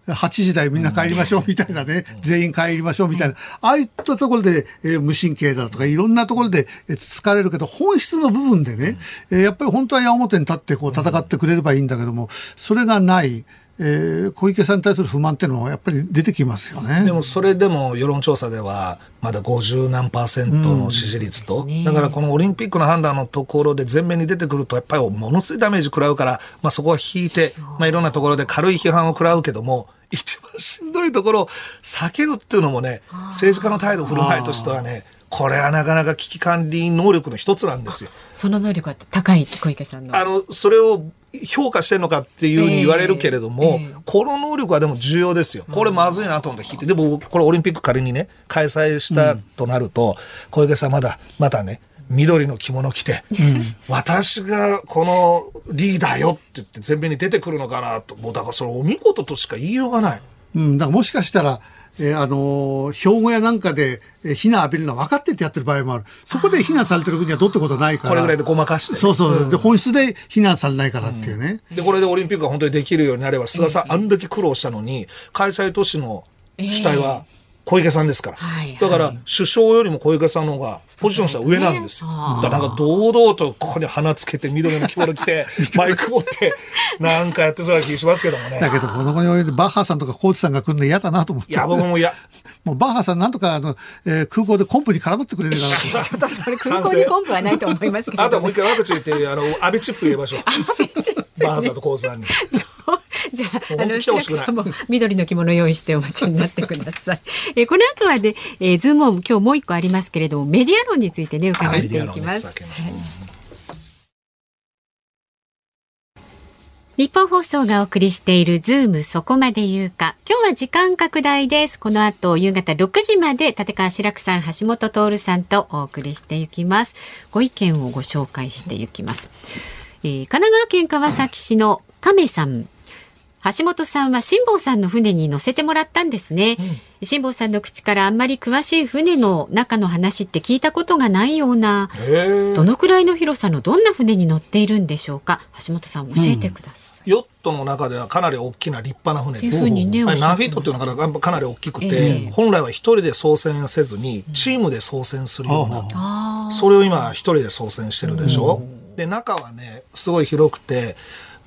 B: 8時台みんな帰りましょうみたいなね、全員帰りましょうみたいな、ああいったところで、えー、無神経だとかいろんなところで疲れるけど、本質の部分でね、えー、やっぱり本当は矢面に立ってこう戦ってくれればいいんだけども、それがない。えー、小池さんに対する不満っていうのはやっぱり出てきますよね。
C: でもそれでも世論調査ではまだ50何パーセントの支持率と、うん、だからこのオリンピックの判断のところで前面に出てくるとやっぱりものすごいダメージ食らうから、まあ、そこは引いて、まあ、いろんなところで軽い批判を食らうけども 一番しんどいところを避けるっていうのもね政治家の態度振る舞いとしてはねこれはなかなか危機管理能力の一つなんですよ。
A: その能力は高い小池さんの。
C: あのそれを評価してるのかっていうふうに言われるけれども、えーえー、この能力はでも重要ですよ。これまずいなと思って聞いて、でもこれオリンピック仮にね、開催したとなると、うん、小池さんまだ、またね、緑の着物着て、うん、私がこのリーダーよって言って前面に出てくるのかなと、もうだからそれお見事としか言いようがない。
B: うん、だからもしかしたら、えー、あのー、標語やなんかで、えー、非難浴びるのは分かっててやってる場合もある。そこで非難されてる国はどうってことないから。
C: これぐらいでごまかして。
B: そうそう。うん、で、本質で非難されないからっていうね、
C: うん、で、これでオリンピックが本当にできるようになれば、菅さん、あんだけ苦労したのに、開催都市の主体は、小池さんですから、はいはい、だから首相よりも小池さんの方がポジションした上なんです。よ、ね、だからなんか堂々とここに鼻つけて緑の着物着て マイク持ってなんかやってそうな気しますけどもね。
B: だけどこの子においてバッハさんとかコーチさんが来るの嫌だなと思って。
C: いや僕も嫌。
B: もうバッハさんなんとかあの、えー、空港でコンプに絡まってくれるかな
A: と ちょっとそれ空港にコンプはないと思いますけど、
C: あともう一回ワクチンってあの安倍チップ入れましょう。バッハさんとコーツさんに
A: じゃあ、あの、志らくさんも緑の着物用意してお待ちになってください。えー、この後はね、えー、ズームオン今日もう一個ありますけれども、メディア論についてね、伺っていきます。ニッポン放送がお送りしているズームそこまで言うか。今日は時間拡大です。この後夕方6時まで立川志らくさん、橋下徹さんとお送りしていきます。ご意見をご紹介していきます。えー、神奈川県川崎市の亀さん。橋本さんは辛坊さんの船に乗せてもらったんですね。辛、坊、さんの口からあんまり詳しい船の中の話って聞いたことがないような、どのくらいの広さのどんな船に乗っているんでしょうか？橋本さん教えてください。うん
C: ヨットの中ではかなり大きな立派な船です。
A: ね、
C: ナフィットっていうのがかなり大きくて、えー、本来は一人で操船せずにチームで操船するような、うん、それを今一人で操船してるでしょ。うん、で中はねすごい広くて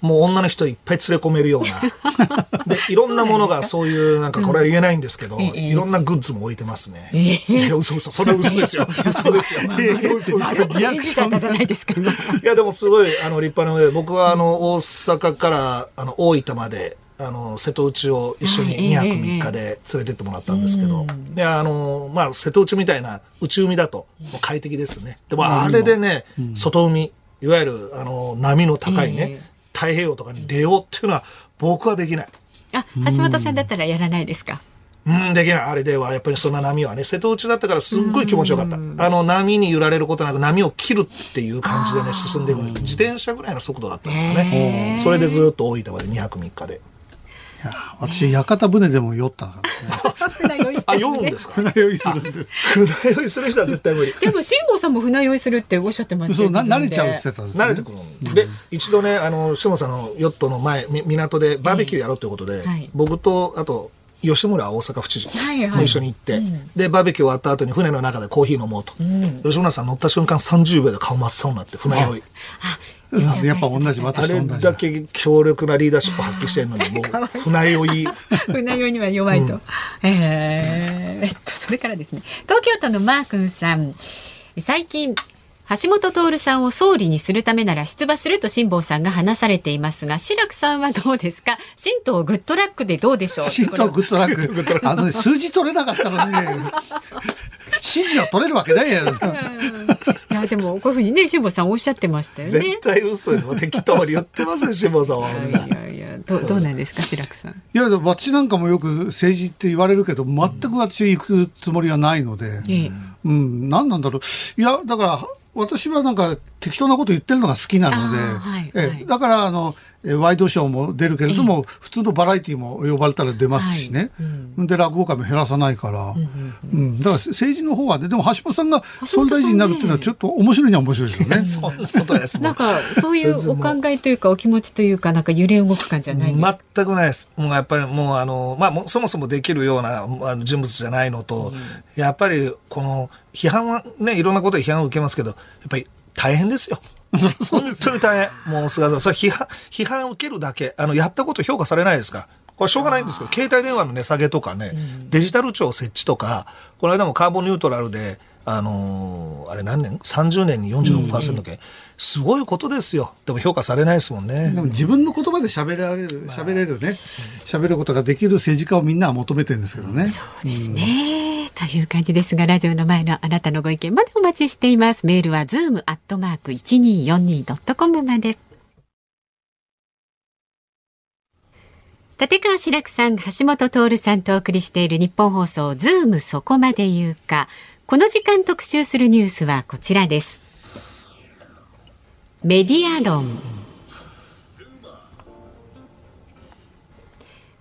C: もう女の人いっぱい連れ込めるような。でいろんなものがそういうなんかこれは言えないんですけど、うん、いろんなグッズも置いてますね、えー、いや嘘嘘。それは嘘ですよ。嘘。ですよ、えー、嘘嘘
A: リアクション。じゃないですかい
C: やでもすごいあの立派な上で僕はあの大阪からあの大分まであの瀬戸内を一緒に2泊3日で連れてってもらったんですけど、であのまあ、瀬戸内みたいな内海だと快適ですね。でもあれでね、外海いわゆるあの波の高いね、太平洋とかに出ようっていうのは僕はできない。
A: あ、橋本さんだったらやらないですか？
C: うん、できない。あれでは、やっぱりそんな波はね、瀬戸内だったからすっごい気持ちよかった。あの、波に揺られることなく波を切るっていう感じでね、進んでいく自転車ぐらいの速度だったんですよね。それでずっと大分まで2泊3日で。
B: いや私屋形船でも酔ったから
A: ね。
C: あ酔うんですか？
B: 船酔いするんで。
C: 船酔いする人は絶対無理。
A: でも辛坊さんも船酔いするっておっしゃってましたそう
B: 慣れちゃうって言ってた、
C: ね、慣れてくる。で一度ねあの辛坊さんのヨットの前港でバーベキューやろうということで、えーはい、僕とあと吉村大阪府知事も一緒に行って、はいはい、でバーベキュー終わった後に船の中でコーヒー飲もうと、うん、吉村さん乗った瞬間30秒で顔真っ青になって船酔い。あ
B: やっぱ同じ私
C: と同じ。あれだけ強力なリーダーシップ発揮してるのにも う。船酔い。
A: 船酔いには弱いと、うん、えー、えっとそれからですね。東京都のマー君さん。最近橋本徹さんを総理にするためなら出馬すると辛坊さんが話されていますが、志らくさんはどうですか？新党グッドラックでどうでしょう？
B: 新党グッドラック。あの、ね、数字取れなかったのにね、支持を取れるわけないやん。い
A: や、でも、こういうふうにね、辛坊さんおっしゃってましたよね。
C: 絶対嘘です。適当に言ってますよ、辛坊さんは。
A: いやいや、どどうなんですか、志らくさん？い
B: や、私なんかもよく政治って言われるけど、全く私行くつもりはないので、うん、何なんだろう。いや、だから、私はなんか適当なこと言ってるのが好きなので、はいはい、えだからあのワイドショーも出るけれども、普通のバラエティーも呼ばれたら出ますしね、はい。うん、で落語会も減らさないから、うん、うん、だから政治の方はねでも橋本さんが総理大臣になるっていうのはちょっと面白いには面白いですよね。
C: そんなことです。
A: なんかそういうお考えという。かお気持ちというかなんか揺れ動く感じじゃないです
C: 全くないです。もうやっぱりもうあのまあそもそもできるような人物じゃないのと、うん、やっぱりこの批判はねいろんなことで批判を受けますけどやっぱり大変ですよ。本当に大変。もう菅さん、それ批判、批判を受けるだけ。あの、やったこと評価されないですかこれしょうがないんですけど、携帯電話の値下げとかね、デジタル庁設置とか、この間もカーボンニュートラルで、あのー、あれ何年 ?30 年に46%減、うん、すごいことですよ。でも評価されないですもんね。
B: でも自分の言葉で喋られる、喋れるね、喋ることができる政治家をみんなは求めてるんですけどね。
A: そうですね。うん、という感じですが、ラジオの前のあなたのご意見までお待ちしています。メールはズームアットマーク 1242.com まで。立川志らくさん、橋下徹さんとお送りしているニッポン放送ズームそこまで言うか。この時間特集するニュースはこちらです。メディア論。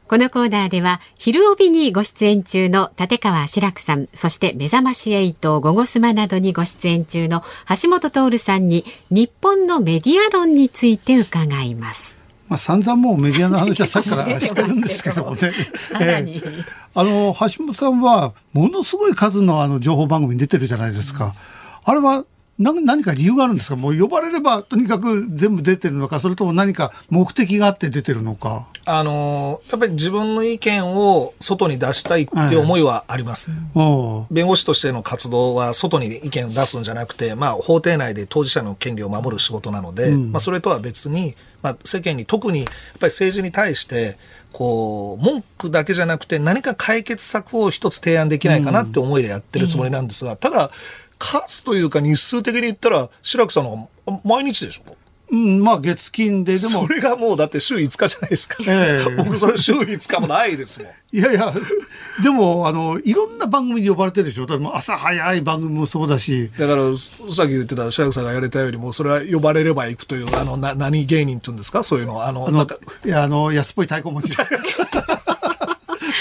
A: このコーナーでは、昼帯にご出演中の立川志らくさん、そして目覚まし8、午後スマなどにご出演中の橋本徹さんに、日本のメディア論について伺います。
B: まあ、散々もうメディアの話はさっきからしてるんですけどもね。えー、あの、橋本さんは、ものすごい数のあの情報番組に出てるじゃないですか。あれは、何か理由があるんですか？もう呼ばれればとにかく全部出てるのか？それとも何か目的があって出てるのか？
C: あのやっぱり自分の意見を外に出したいっていう思いはあります、はい、弁護士としての活動は外に意見を出すんじゃなくて、まあ、法廷内で当事者の権利を守る仕事なので、うん、まあ、それとは別に、まあ、世間に特にやっぱり政治に対してこう文句だけじゃなくて何か解決策を一つ提案できないかなって思いでやってるつもりなんですが、ただ数というか日数的に言ったら、志らくさんの毎日でしょ？
B: うん、まあ月金で、
C: でも。それがもうだって週5日じゃないですか。ええー、僕それ週5日もないですもん。
B: いやいや、でも、あの、いろんな番組に呼ばれてるでしょ？だ朝早い番組もそうだし。
C: だから、さっき言ってた、シャークさんがやれたよりも、それは呼ばれれば行くという、あの、な何芸人っていうんですか？そういうの。あの、あの
B: いや、あの、安っぽい太鼓持ち。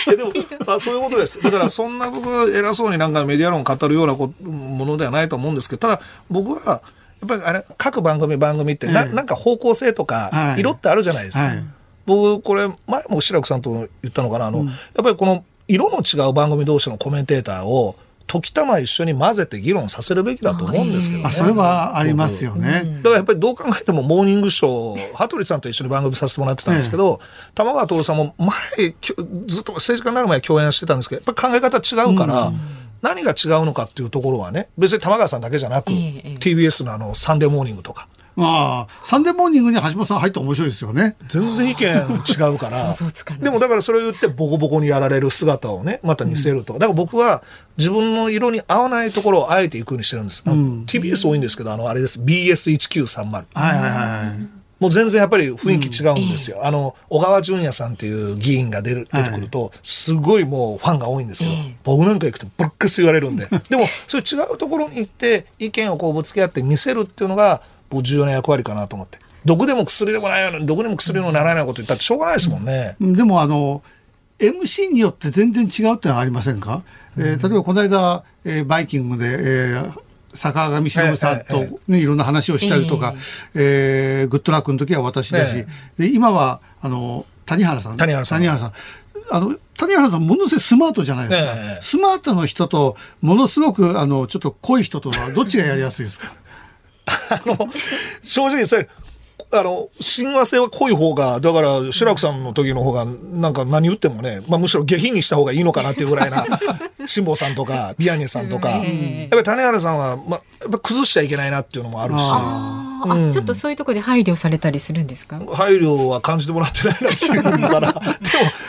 C: いやでもあそういうことです。だからそんな僕は偉そうになんかメディア論語るようなものではないと思うんですけどただ僕はやっぱりあれ各番組番組ってな,、なんか方向性とか色ってあるじゃないですか。はい、僕これ前も志らくさんと言ったのかなあの、うん、やっぱりこの色の違う番組同士のコメンテーターを時たま一緒に混ぜて議論させるべきだと思うんですけどね。
B: それはありますよね。
C: だからやっぱりどう考えてもモーニングショー、羽鳥さんと一緒に番組させてもらってたんですけど、玉川徹さんも前、ずっと政治家になる前共演してたんですけど、やっぱり考え方違うから、うん何が違うのかっていうところはね別に玉川さんだけじゃなく、えー、TBS のあのサンデーモーニングとか。
B: まあ、サンデーモーニングに橋下さん入ったら面白いですよね。
C: 全然意見違うから。でもだからそれを言ってボコボコにやられる姿をね、また見せると。だから僕は自分の色に合わないところをあえて行くようにしてるんです。うん、TBS 多いんですけど、あの、あれです。BS1930。はいはいはい。もう全然やっぱり雰囲気違うんですよ。うん、あの、小川淳也さんっていう議員が出る出てくると、すごいもうファンが多いんですけど、僕なんか行くとブックス言われるんで。でも、そういう違うところに行って、意見をこうぶつけ合って見せるっていうのが、僕重要な役割かなと思って。毒でも薬でもないのに、毒でも薬にもならないこと言ったってしょうがないですもんね。
B: うん、でもあの、MC によって全然違うってのはありませんか、うん、えー、例えばこの間、えー、バイキングで、えー、坂上忍さんとね、いろんな話をしたりとか、えー、グッドラックの時は私だし、で今はあの谷原さん
C: 谷原さん。
B: 谷原さん。あの谷原さんものすごいスマートじゃないですか、スマートの人とものすごくあのちょっと濃い人とはどっちがやりやすいですか？
C: あの正直それあの、親和性は濃い方が、だから、志らくさんの時の方が、なんか何言ってもね、まあむしろ下品にした方がいいのかなっていうぐらいな、辛坊さんとか、ビアニエさんとか、やっぱり種原さんは、まあ、やっぱ崩しちゃいけないなっていうのもあるし。
A: あ、うん、ちょっとそういうところで配慮されたりするんですか？
C: 配慮は感じてもらってないなっていうから、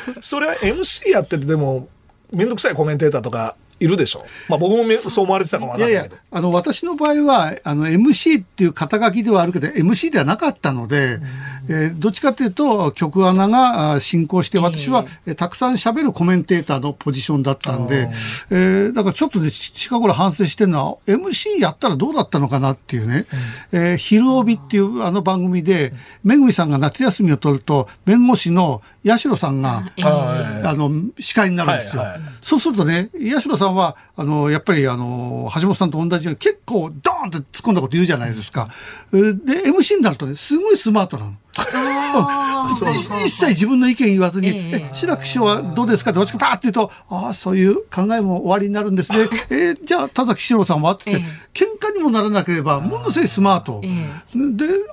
C: でも、それは MC やってて、でも、面倒くさいコメンテーターとか、いるでしょ。まあ僕もそう思われてたかもいやいや、
B: あの、私の場合は、あの、MC っていう肩書きではあるけど、MC ではなかったので、えー、どっちかというと、曲穴が進行して、私は、えー、たくさん喋るコメンテーターのポジションだったんで、えー、だからちょっとね、近頃反省してるのは、MC やったらどうだったのかなっていうね、うん、えー、昼帯っていうあの番組で、めぐみさんが夏休みを取ると、弁護士の八代さんが、あの、司会になるんですよ。はいはい、そうするとね、八代さんは、あの、やっぱり、あの、橋本さんと同じように結構ドーンって突っ込んだこと言うじゃないですか。で、MC になるとね、すごいスマートなの。一切自分の意見言わずに、え志らく師匠はどうですか？って私がパーって言うと、ああ、そういう考えも終わりになるんですね。えー、じゃあ、田崎史郎さんは？って、え喧嘩にもならなければ、ものすごいスマート。で、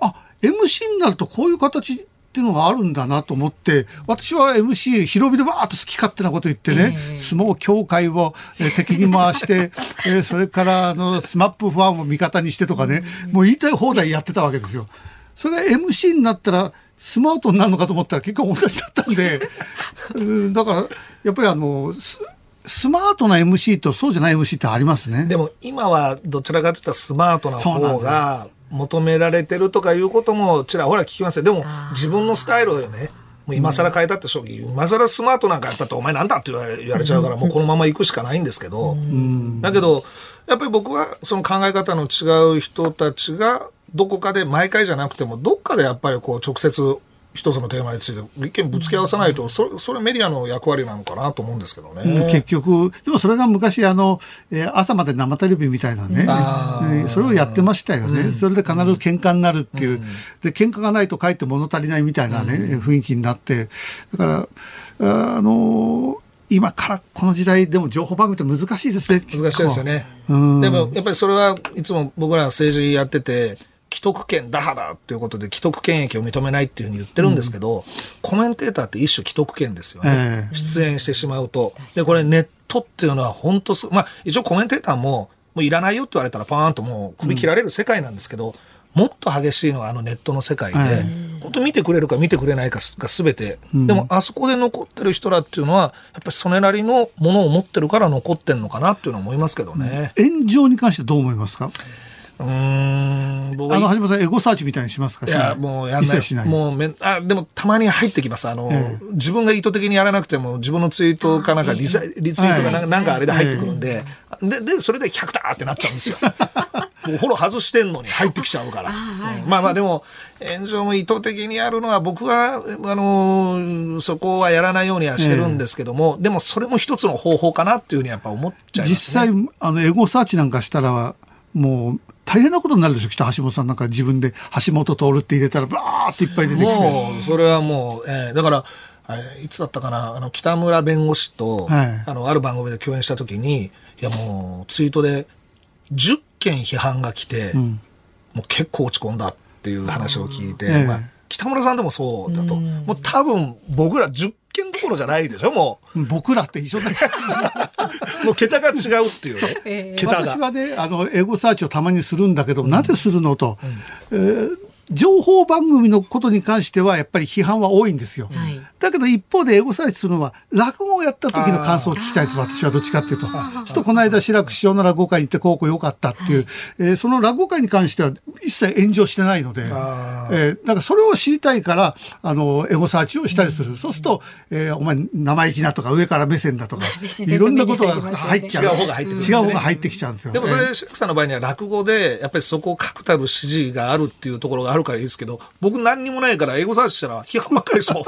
B: あ、MC になるとこういう形っていうのがあるんだなと思って、私は MC 広々でわーっと好き勝手なこと言ってね、相撲協会を敵に回して、えー、それからあの、スマップファンを味方にしてとかね、もう言いたい放題やってたわけですよ。それが MC になったら、スマートになるのかと思ったら結構同じだったんで、だから、やっぱりあの、スマートな MC とそうじゃない MC ってありますね。
C: でも今はどちらかといったらスマートな方が求められてるとかいうこともちらほら聞きますよ。でも自分のスタイルをね、もう今更変えたって将棋、今更スマートなんかやったってお前なんだって言われ言われちゃうから、もうこのまま行くしかないんですけど、だけど、やっぱり僕はその考え方の違う人たちがどこかで毎回じゃなくてもどっかでやっぱりこう直接一つのテーマについて意見ぶつけ合わさないと、それそれメディアの役割なのかなと思うんですけどね。
B: 結局、でもそれが昔あの、えー、朝まで生テレビみたいなね、えー、それをやってましたよね、うん、それで必ず喧嘩になるっていう、うん、で喧嘩がないとかえって物足りないみたいなね、うん、雰囲気になって、だから、あの今からこの時代でも情報番組って難しいですね。
C: 難しいですよね。でもやっぱりそれはいつも僕ら政治やってて、既得権打破だっていうことで既得権益を認めないっていうふうに言ってるんですけど、うん、コメンテーターって一種既得権ですよね、えー、出演してしまうと。でこれネットっていうのは本当すまあ一応コメンテーターももういらないよって言われたらパーンともう首切られる世界なんですけど、うん、もっと激しいのはあのネットの世界で、本当見てくれるか見てくれないかが全て、うん、でもあそこで残ってる人らっていうのはやっぱりそれなりのものを持ってるから残ってんのかなっていうのは思いますけどね。
B: 炎上に関してどう思いますか？うん。僕あの橋本さんエゴサーチみたいにしますか？
C: いやもうやんない。しない。もうめあでもたまに入ってきます。あの、ええ、自分が意図的にやらなくても自分のツイートかなんかリツイートがなんか,、なんかあれで入ってくるんで、え、ででそれで100だってなっちゃうんですよ。もうフォロー外してんのに入ってきちゃうから、はい。まあまあでも炎上も意図的にやるのは僕はあのそこはやらないようにはしてるんですけども、でもそれも一つの方法かなっていうふうにやっぱ思っちゃいます、ね、
B: 実際あのエゴサーチなんかしたらもう大変なことになるでしょ、きっと橋本さんなんか自分で橋本徹って入れたら、ばーっていっぱい出てきて。
C: もう、それはもう、えー、だから、いつだったかな、あの、北村弁護士と、はい、あの、ある番組で共演したときに、いやもう、ツイートで、10件批判が来て、うん、もう結構落ち込んだっていう話を聞いて、まあ、北村さんでもそうだと。もう多分、僕ら10見どころじゃないでしょ、も
B: う。僕らって一緒だ
C: もう桁が違うっていうね。
B: えー、桁が。私はね、あの、エゴサーチをたまにするんだけど、うん、なぜするのと、うん、えー情報番組のことに関してはやっぱり批判は多いんですよ。はい、だけど一方でエゴサーチするのは落語をやった時の感想を聞きたいと私はどっちかっていうと。ちょっとこの間志らく師匠の落語会に行ってこうこう良かったっていう、はい、えー、その落語会に関しては一切炎上してないので、えー、だからそれを知りたいから、あの、エゴサーチをしたりする。うん、そうすると、えー、お前生意気なとか上から目線だとか、いろんなことが入っちゃう。違う方が入ってくる、ね、違う方が入ってきちゃうんですよ。
C: でもそれ、志らくさんの場合には落語で、やっぱりそこを確たる指示があるっていうところがあるからいいですけど、僕何にもないから英語サーチしたら批判ばっかりですもん。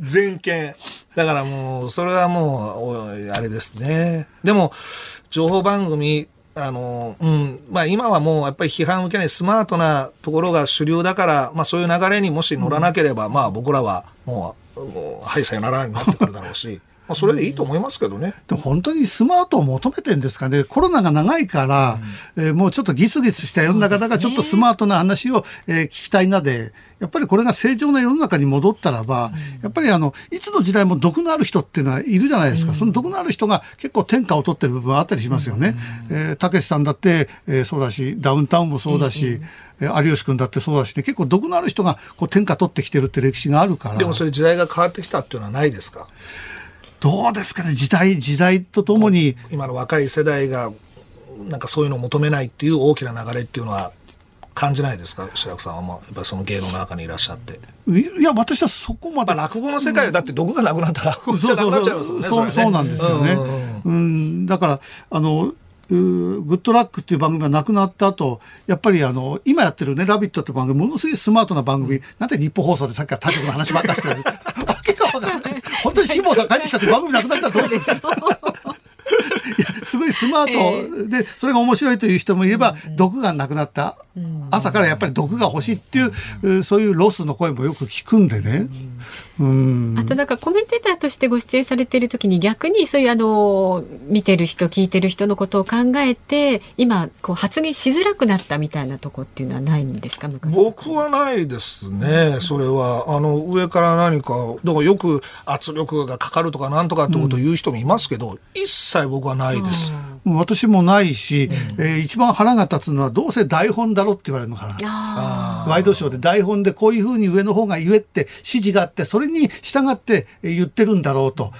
C: 全権。だからもう、それはもう、あれですね。でも、情報番組、あの、うん、まあ今はもうやっぱり批判受けないスマートなところが主流だから、まあそういう流れにもし乗らなければ、うん、まあ僕らはもう、もうはいさよならになってくるだろうし。まあ、それでいいと思いますけどね。
B: で本当にスマートを求めてんですかね。コロナが長いから、うん、えー、もうちょっとギスギスした世の中だからちょっとスマートな話を、えー、聞きたいなで、やっぱりこれが正常な世の中に戻ったらば、うん、やっぱりあの、いつの時代も毒のある人っていうのはいるじゃないですか。うん、その毒のある人が結構天下を取ってる部分はあったりしますよね。うん、えー、たけしさんだって、えー、そうだし、ダウンタウンもそうだし、うん、有吉君だってそうだし、ね、結構毒のある人がこう天下取ってきてるって歴史があるから。
C: でもそれ時代が変わってきたっていうのはないですか？
B: どうですかね時代時代とともに。
C: 今の若い世代がなんかそういうのを求めないっていう大きな流れっていうのは感じないですか？白くさんは、まあ、やっぱりその芸能の中にいらっしゃって。
B: いや私はそこまで、
C: まあ、落語の世界だって毒がなくなったら落語じゃなくなっちゃいますよね。
B: そうそうなんですよね、うん、だからあのグッドラックっていう番組がなくなった後、やっぱりあの、今やってるね、ラビットって番組、ものすごいスマートな番組、うん、なんで日本放送でさっきから他局の話ばっかりしてる わけがわからない。本当に辛坊さん帰ってきたって番組なくなったらどうする すごいスマート。で、それが面白いという人もいれば、毒がなくなった。朝からやっぱり毒が欲しいっていう、そういうロスの声もよく聞くんでね。
A: あとなんかコメンテーターとしてご出演されている時に逆にそういうあの見てる人聞いてる人のことを考えて今こう発言しづらくなったみたいなとこっていうのはないんですか
C: 僕はないですね、それは。あの上から何かだからよく圧力がかかるとかなんとかってことを言う人もいますけど、うん、一切僕はないです。
B: 私もないし、うん、えー、一番腹が立つのはどうせ台本だろって言われるのかな。ワイドショーで台本でこういうふうに上の方が言えって指示があってそれに従って言ってるんだろうと。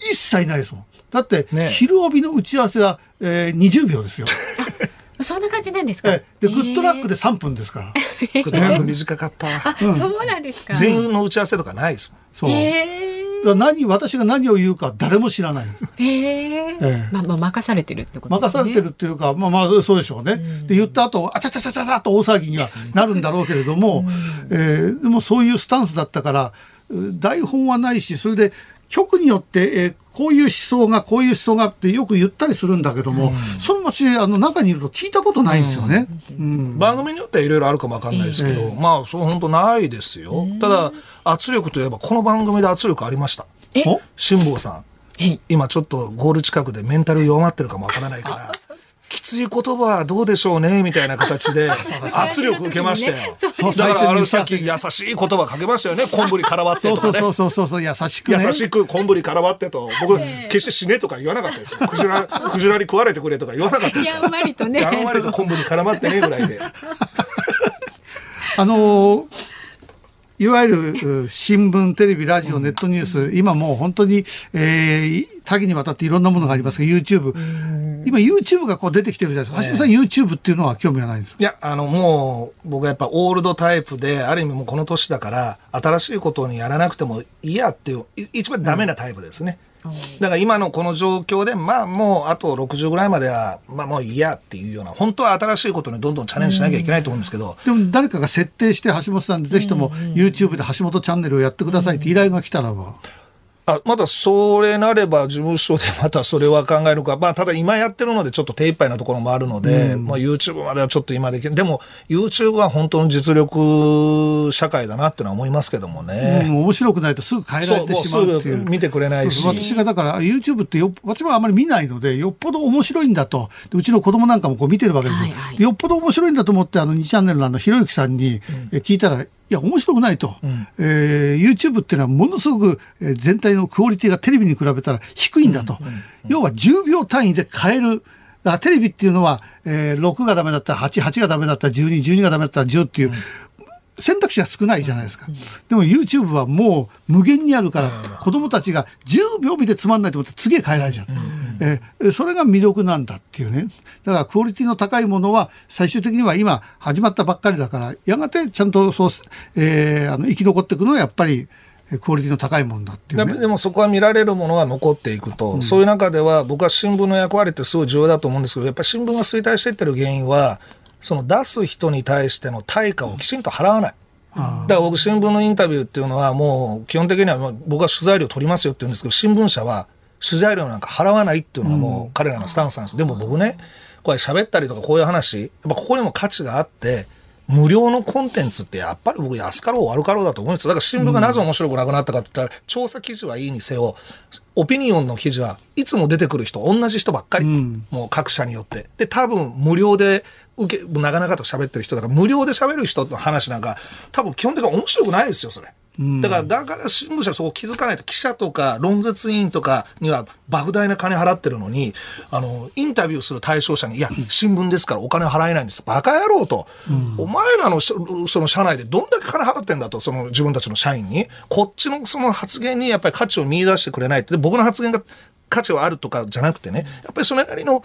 B: 一切ないですもん。だって、ね、昼帯の打ち合わせは、えー、20秒ですよ。
A: そんな感じなんですか？
B: で、グッドラックで3分ですから。
C: グッドラック短かった。
A: うん、そうなんですか。
C: 全員の打ち合わせとかないですもん。
B: そう。何何が何を言うか誰も知らない。
A: へえー。まあまあ任されてるってこと
B: ですね。任されてるっていうかまあまあそうでしょうね。うん、で言った後あちゃちゃちゃちゃと大騒ぎにはなるんだろうけれども、うん、えー、でもそういうスタンスだったから台本はないしそれで局によって、えー、こういう思想がこういう思想がってよく言ったりするんだけども、うん、その私あの中にいると聞いたことないんですよね、
C: うん。うん、番組によってはいろいろあるかもわかんないですけど、えー、まあそう本当ないですよ、ただ圧力といえばこの番組で圧力ありました。辛坊さん。今ちょっとゴール近くでメンタル弱まってるかもわからないから きつい言葉はどうでしょうねみたいな形で 圧力受けましたよ。だからあれさっき優しい言葉かけましたよね。昆布にからわってとか、
B: ね。そうそうそうそう優しく、
C: ね、優しく昆布にからわってと。僕、決して死ねとか言わなかったですよ。クジラ、クジラに食われてくれとか言わなかったです
A: やんわりとね。
C: やんわりと昆布に絡まってねぐらいで。
B: あのーいわゆる新聞、テレビ、ラジオ、ネットニュース、今もう本当に、えー、多岐にわたっていろんなものがありますが YouTube 今 YouTube がこう出てきてるじゃないですか、橋本さん YouTube っていうのは興味はないんです
C: いやあのもう僕はやっぱオールドタイプである意味もうこの年だから新しいことにやらなくてもいいやっていう一番ダメなタイプですね、うん、だから今のこの状況でまあもうあと60ぐらいまではまあもういいやっていうような本当は新しいことにどんどんチャレンジしなきゃいけないと思うんですけど、
B: うん、でも誰かが設定して橋本さんぜひとも YouTube で橋本チャンネルをやってくださいって依頼が来たらば、うん
C: あまだそれなれば事務所でまたそれは考えるか、まあ、ただ今やってるのでちょっと手一杯なところもあるので、うん、まあ、YouTube まではちょっと今できるでも YouTube は本当の実力社会だなってのは思いますけどもね、
B: うん、面白くないとすぐ変えられてしまうっていう。
C: 見てくれないし。
B: 私がだから YouTube ってよ私はあまり見ないのでよっぽど面白いんだと。うちの子供なんかもこう見てるわけですよ、はいはい、よっぽど面白いんだと思ってあの2チャンネルのあのひろゆきさんに聞いたら、いや、面白くないと。うん、えー、YouTube っていうのはものすごく全体のクオリティがテレビに比べたら低いんだと。うんうんうん、要は10秒単位で変える。だからテレビっていうのは、えー、6がダメだったら8、8がダメだったら12、12がダメだったら10っていう、選択肢が少ないじゃないですか。でも YouTube はもう無限にあるから、子供たちが10秒見てつまんないと思って次へ変えられちゃう。えー、それが魅力なんだっていうね。だからクオリティの高いものは最終的には今始まったばっかりだから、やがてちゃんとそう、えー、あの生き残っていくのはやっぱり、クオリティの高いもんだっていう、ね、
C: でもそこは見られるものが残っていくと、うん、そういう中では僕は新聞の役割ってすごい重要だと思うんですけどやっぱり新聞が衰退していってる原因はその出す人に対しての対価をきちんと払わない。だから僕、新聞のインタビューっていうのは、もう基本的には僕は取材料取りますよって言うんですけど、新聞社は取材料なんか払わないっていうのはもう彼らのスタンスなんです。でも僕ね、これ喋ったりとかこういう話、やっぱここにも価値があって、無料のコンテンツってやっぱり僕安かろう悪かろうだと思うんですだから新聞がなぜ面白くなくなったかって言ったら、調査記事はいいにせよ、オピニオンの記事はいつも出てくる人、同じ人ばっかり、うん、もう各社によって。で、多分無料で受け、なかなかと喋ってる人だから、無料で喋る人の話なんか、多分基本的に面白くないですよ、それ。だから、だから新聞社そこ気づかないと、記者とか論説委員とかには莫大な金払ってるのに、あの、インタビューする対象者に、いや、新聞ですからお金払えないんです。バカ野郎と。うん、お前らのその社内でどんだけ金払ってんだと、その自分たちの社員に。こっちのその発言にやっぱり価値を見出してくれないって、僕の発言が価値はあるとかじゃなくてね、やっぱりそれなりの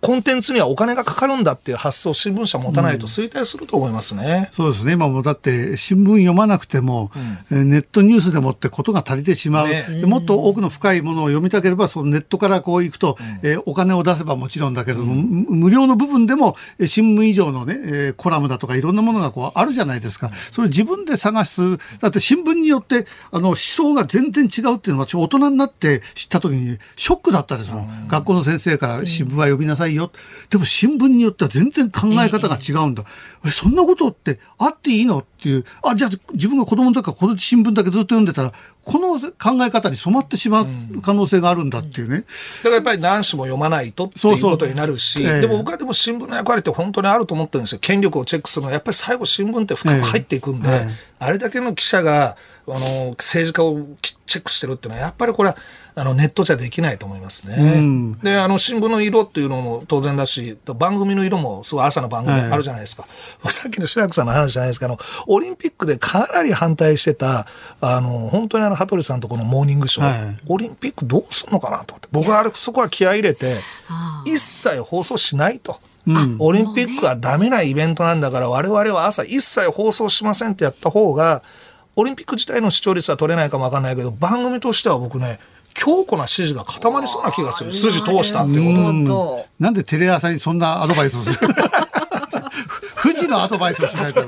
C: コンテンツにはお金がかかるんだっていう発想を新聞社持たないと衰退すると思いますね、
B: うん、そうですね。今もだって新聞読まなくても、うん、ネットニュースでもってことが足りてしまう、ね、もっと多くの深いものを読みたければそのネットからこう行くと、うん、えー、お金を出せばもちろんだけれども、うん、無料の部分でも新聞以上のね、えー、コラムだとかいろんなものがこうあるじゃないですか。それ自分で探す。だって新聞によってあの思想が全然違うっていうのは大人になって知った時にショックだったですもん、学校の先生から新聞は読みなさいよ。でも新聞によっては全然考え方が違うんだ。ええ、そんなことってあっていいの？っていう。あ、じゃあ自分が子供の時からこの新聞だけずっと読んでたら、この考え方に染まってしまう可能性があるんだっていうね。だか
C: らやっぱり何紙も読まないとっていうことになるし、そうそうでも僕はでも新聞の役割って本当にあると思ってるんですよ。権力をチェックするのは、やっぱり最後新聞って深く入っていくんで、ええ、あれだけの記者が、あの、政治家をチェックしてるっていうのは、やっぱりこれは、あのネットじゃできないと思いますね。うん、であの新聞の色っていうのも当然だし番組の色もすごい朝の番組あるじゃないですか、はい、さっきの志らくさんの話じゃないですかあのオリンピックでかなり反対してたあの本当にあの羽鳥さんとこの「モーニングショー」はい、オリンピックどうするのかなと。思って僕はあれそこは気合い入れて一切放送しないと。うん、オリンピックはダメなイベントなんだから我々は朝一切放送しませんってやった方がオリンピック自体の視聴率は取れないかもわかんないけど番組としては僕ね強固な支持が固まりそうな気がする。筋通したってこと。
B: なんでテレ朝にそんなアドバイスをする？フジのアドバイスをしないと。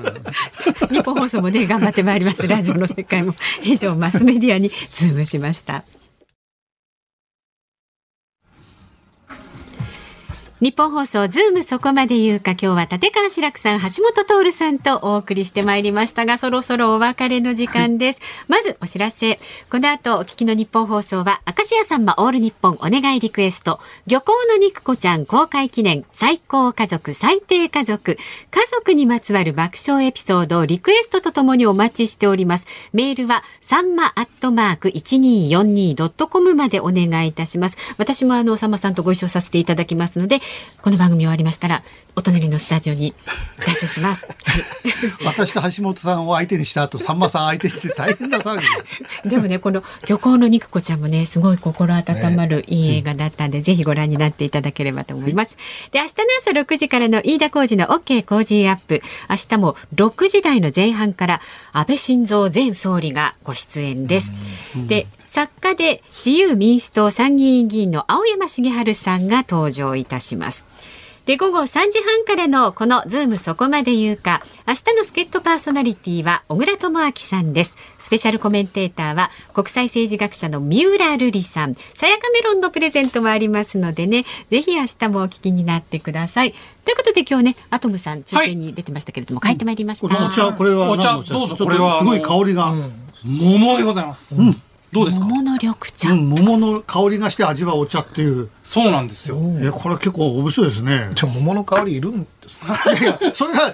A: 日本放送もね頑張ってまいります。ラジオの世界も以上マスメディアにズームしましたニッポン放送ズームそこまで言うか今日は立川志らくさん橋本徹さんとお送りしてまいりましたがそろそろお別れの時間です、まずお知らせこの後お聞きの日本放送は明石家さんまオール日本お願いリクエスト漁港の肉子ちゃん公開記念最高家族最低家族。家族にまつわる爆笑エピソードをリクエストとともにお待ちしております。メールはさんまアットマーク 1242.com までお願いいたします。私もあのさんまさんとご一緒させていただきますのでこの番組終わりましたらお隣のスタジオにダッシュします。はい、
B: 私と橋本さんを相手にした後、さんまさん相手にして大変な騒
A: ぎ。でもね、この漁港の肉子ちゃんもね、すごい心温まるいい映画だったんで、ね、ぜひご覧になっていただければと思います。で、明日の朝6時からの飯田浩二の OK 工事アップ。明日も6時台の前半から安倍晋三前総理がご出演です。で、作家で自由民主党参議院議員の青山茂春さんが登場いたします。で、午後3時半からのこのズームそこまで言うか、明日の助っ人パーソナリティは小倉智昭さんです。スペシャルコメンテーターは国際政治学者の三浦瑠麗さん。さやかメロンのプレゼントもありますのでね、ぜひ明日もお聞きになってください。ということで今日ね、アトムさん中継に出てましたけれども、はい、帰ってまいりました。
B: お茶、これは
E: お茶、どうぞ、これは。
B: すごい香りが。うん、
E: 桃でございます。うんどうですか？
A: 桃の緑茶、う
B: ん、桃の香りがして味はお茶っていう。
E: そうなんですよ。
B: えこれ結構面白いですね。
C: じゃ桃の香りいるんですか
B: いやそれが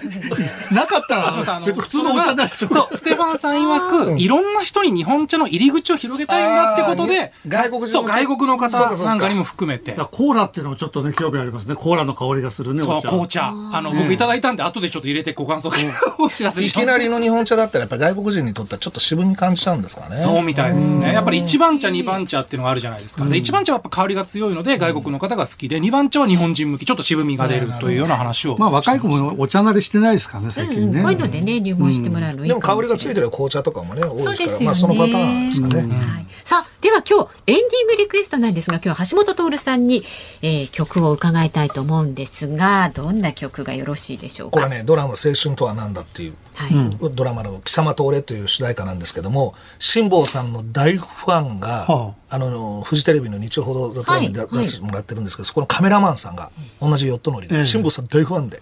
B: なかったら普通のお茶になっちゃう
E: そうステファンさん曰くいろんな人に日本茶の入り口を広げたいんだってことで
C: 外国
E: 人外国の方なんかにも含めて。
B: コーラっていうのもちょっとね興味ありますね。コーラの香りがするね
E: そう紅茶。あの僕いただいたんで後でちょっと入れてご感想をお知らせ
C: いきなりの日本茶だったらやっぱり外国人にとってはちょっと渋み感じちゃうんですかね。
E: そうみたいですね。やっぱり一番茶二番茶っていうのがあるじゃないですか。で一番茶はやっぱ香りが強いので外国の方が好きで二番茶は日本人向きちょっと渋みが出るというような話を。
B: まあ若い子もお茶慣れしてないですからね最近ね、
A: こういうのでね入門してもらうのいい
C: でも香りがついてる紅茶とかもね多いですからまあそのパターンですかね、はい、
A: さあでは今日エンディングリクエストなんですが今日橋本徹さんに、えー、曲を伺いたいと思うんですがどんな曲がよろしいでしょう
C: か？これねドラマ「青春とは何だ」っていうはい、ドラマの「貴様と俺」という主題歌なんですけども辛坊さんの大ファンが、はあ、あのフジテレビの日曜ほどザ・ドラマに出してもらってるんですけど、そこのカメラマンさんが同じヨット乗りで辛坊、さん大ファンで。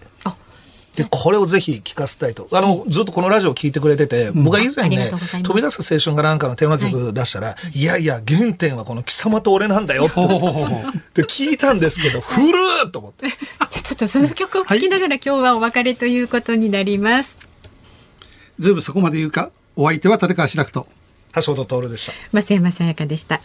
C: でこれをぜひ聞かせたいと。あのずっとこのラジオを聞いてくれてて、僕は以前ね「飛び出す青春」がなんかのテーマ曲出したら、はい、いやいや原点はこの貴様と俺なんだよって って聞いたんですけど古ーと思って。じ
A: ゃあちょっとその曲を聴きながら、今日はお別れということになります。
B: ズームそこまで言うか、お相手は立川志らくと。
C: 橋下徹でした。
A: 増山さやかでした。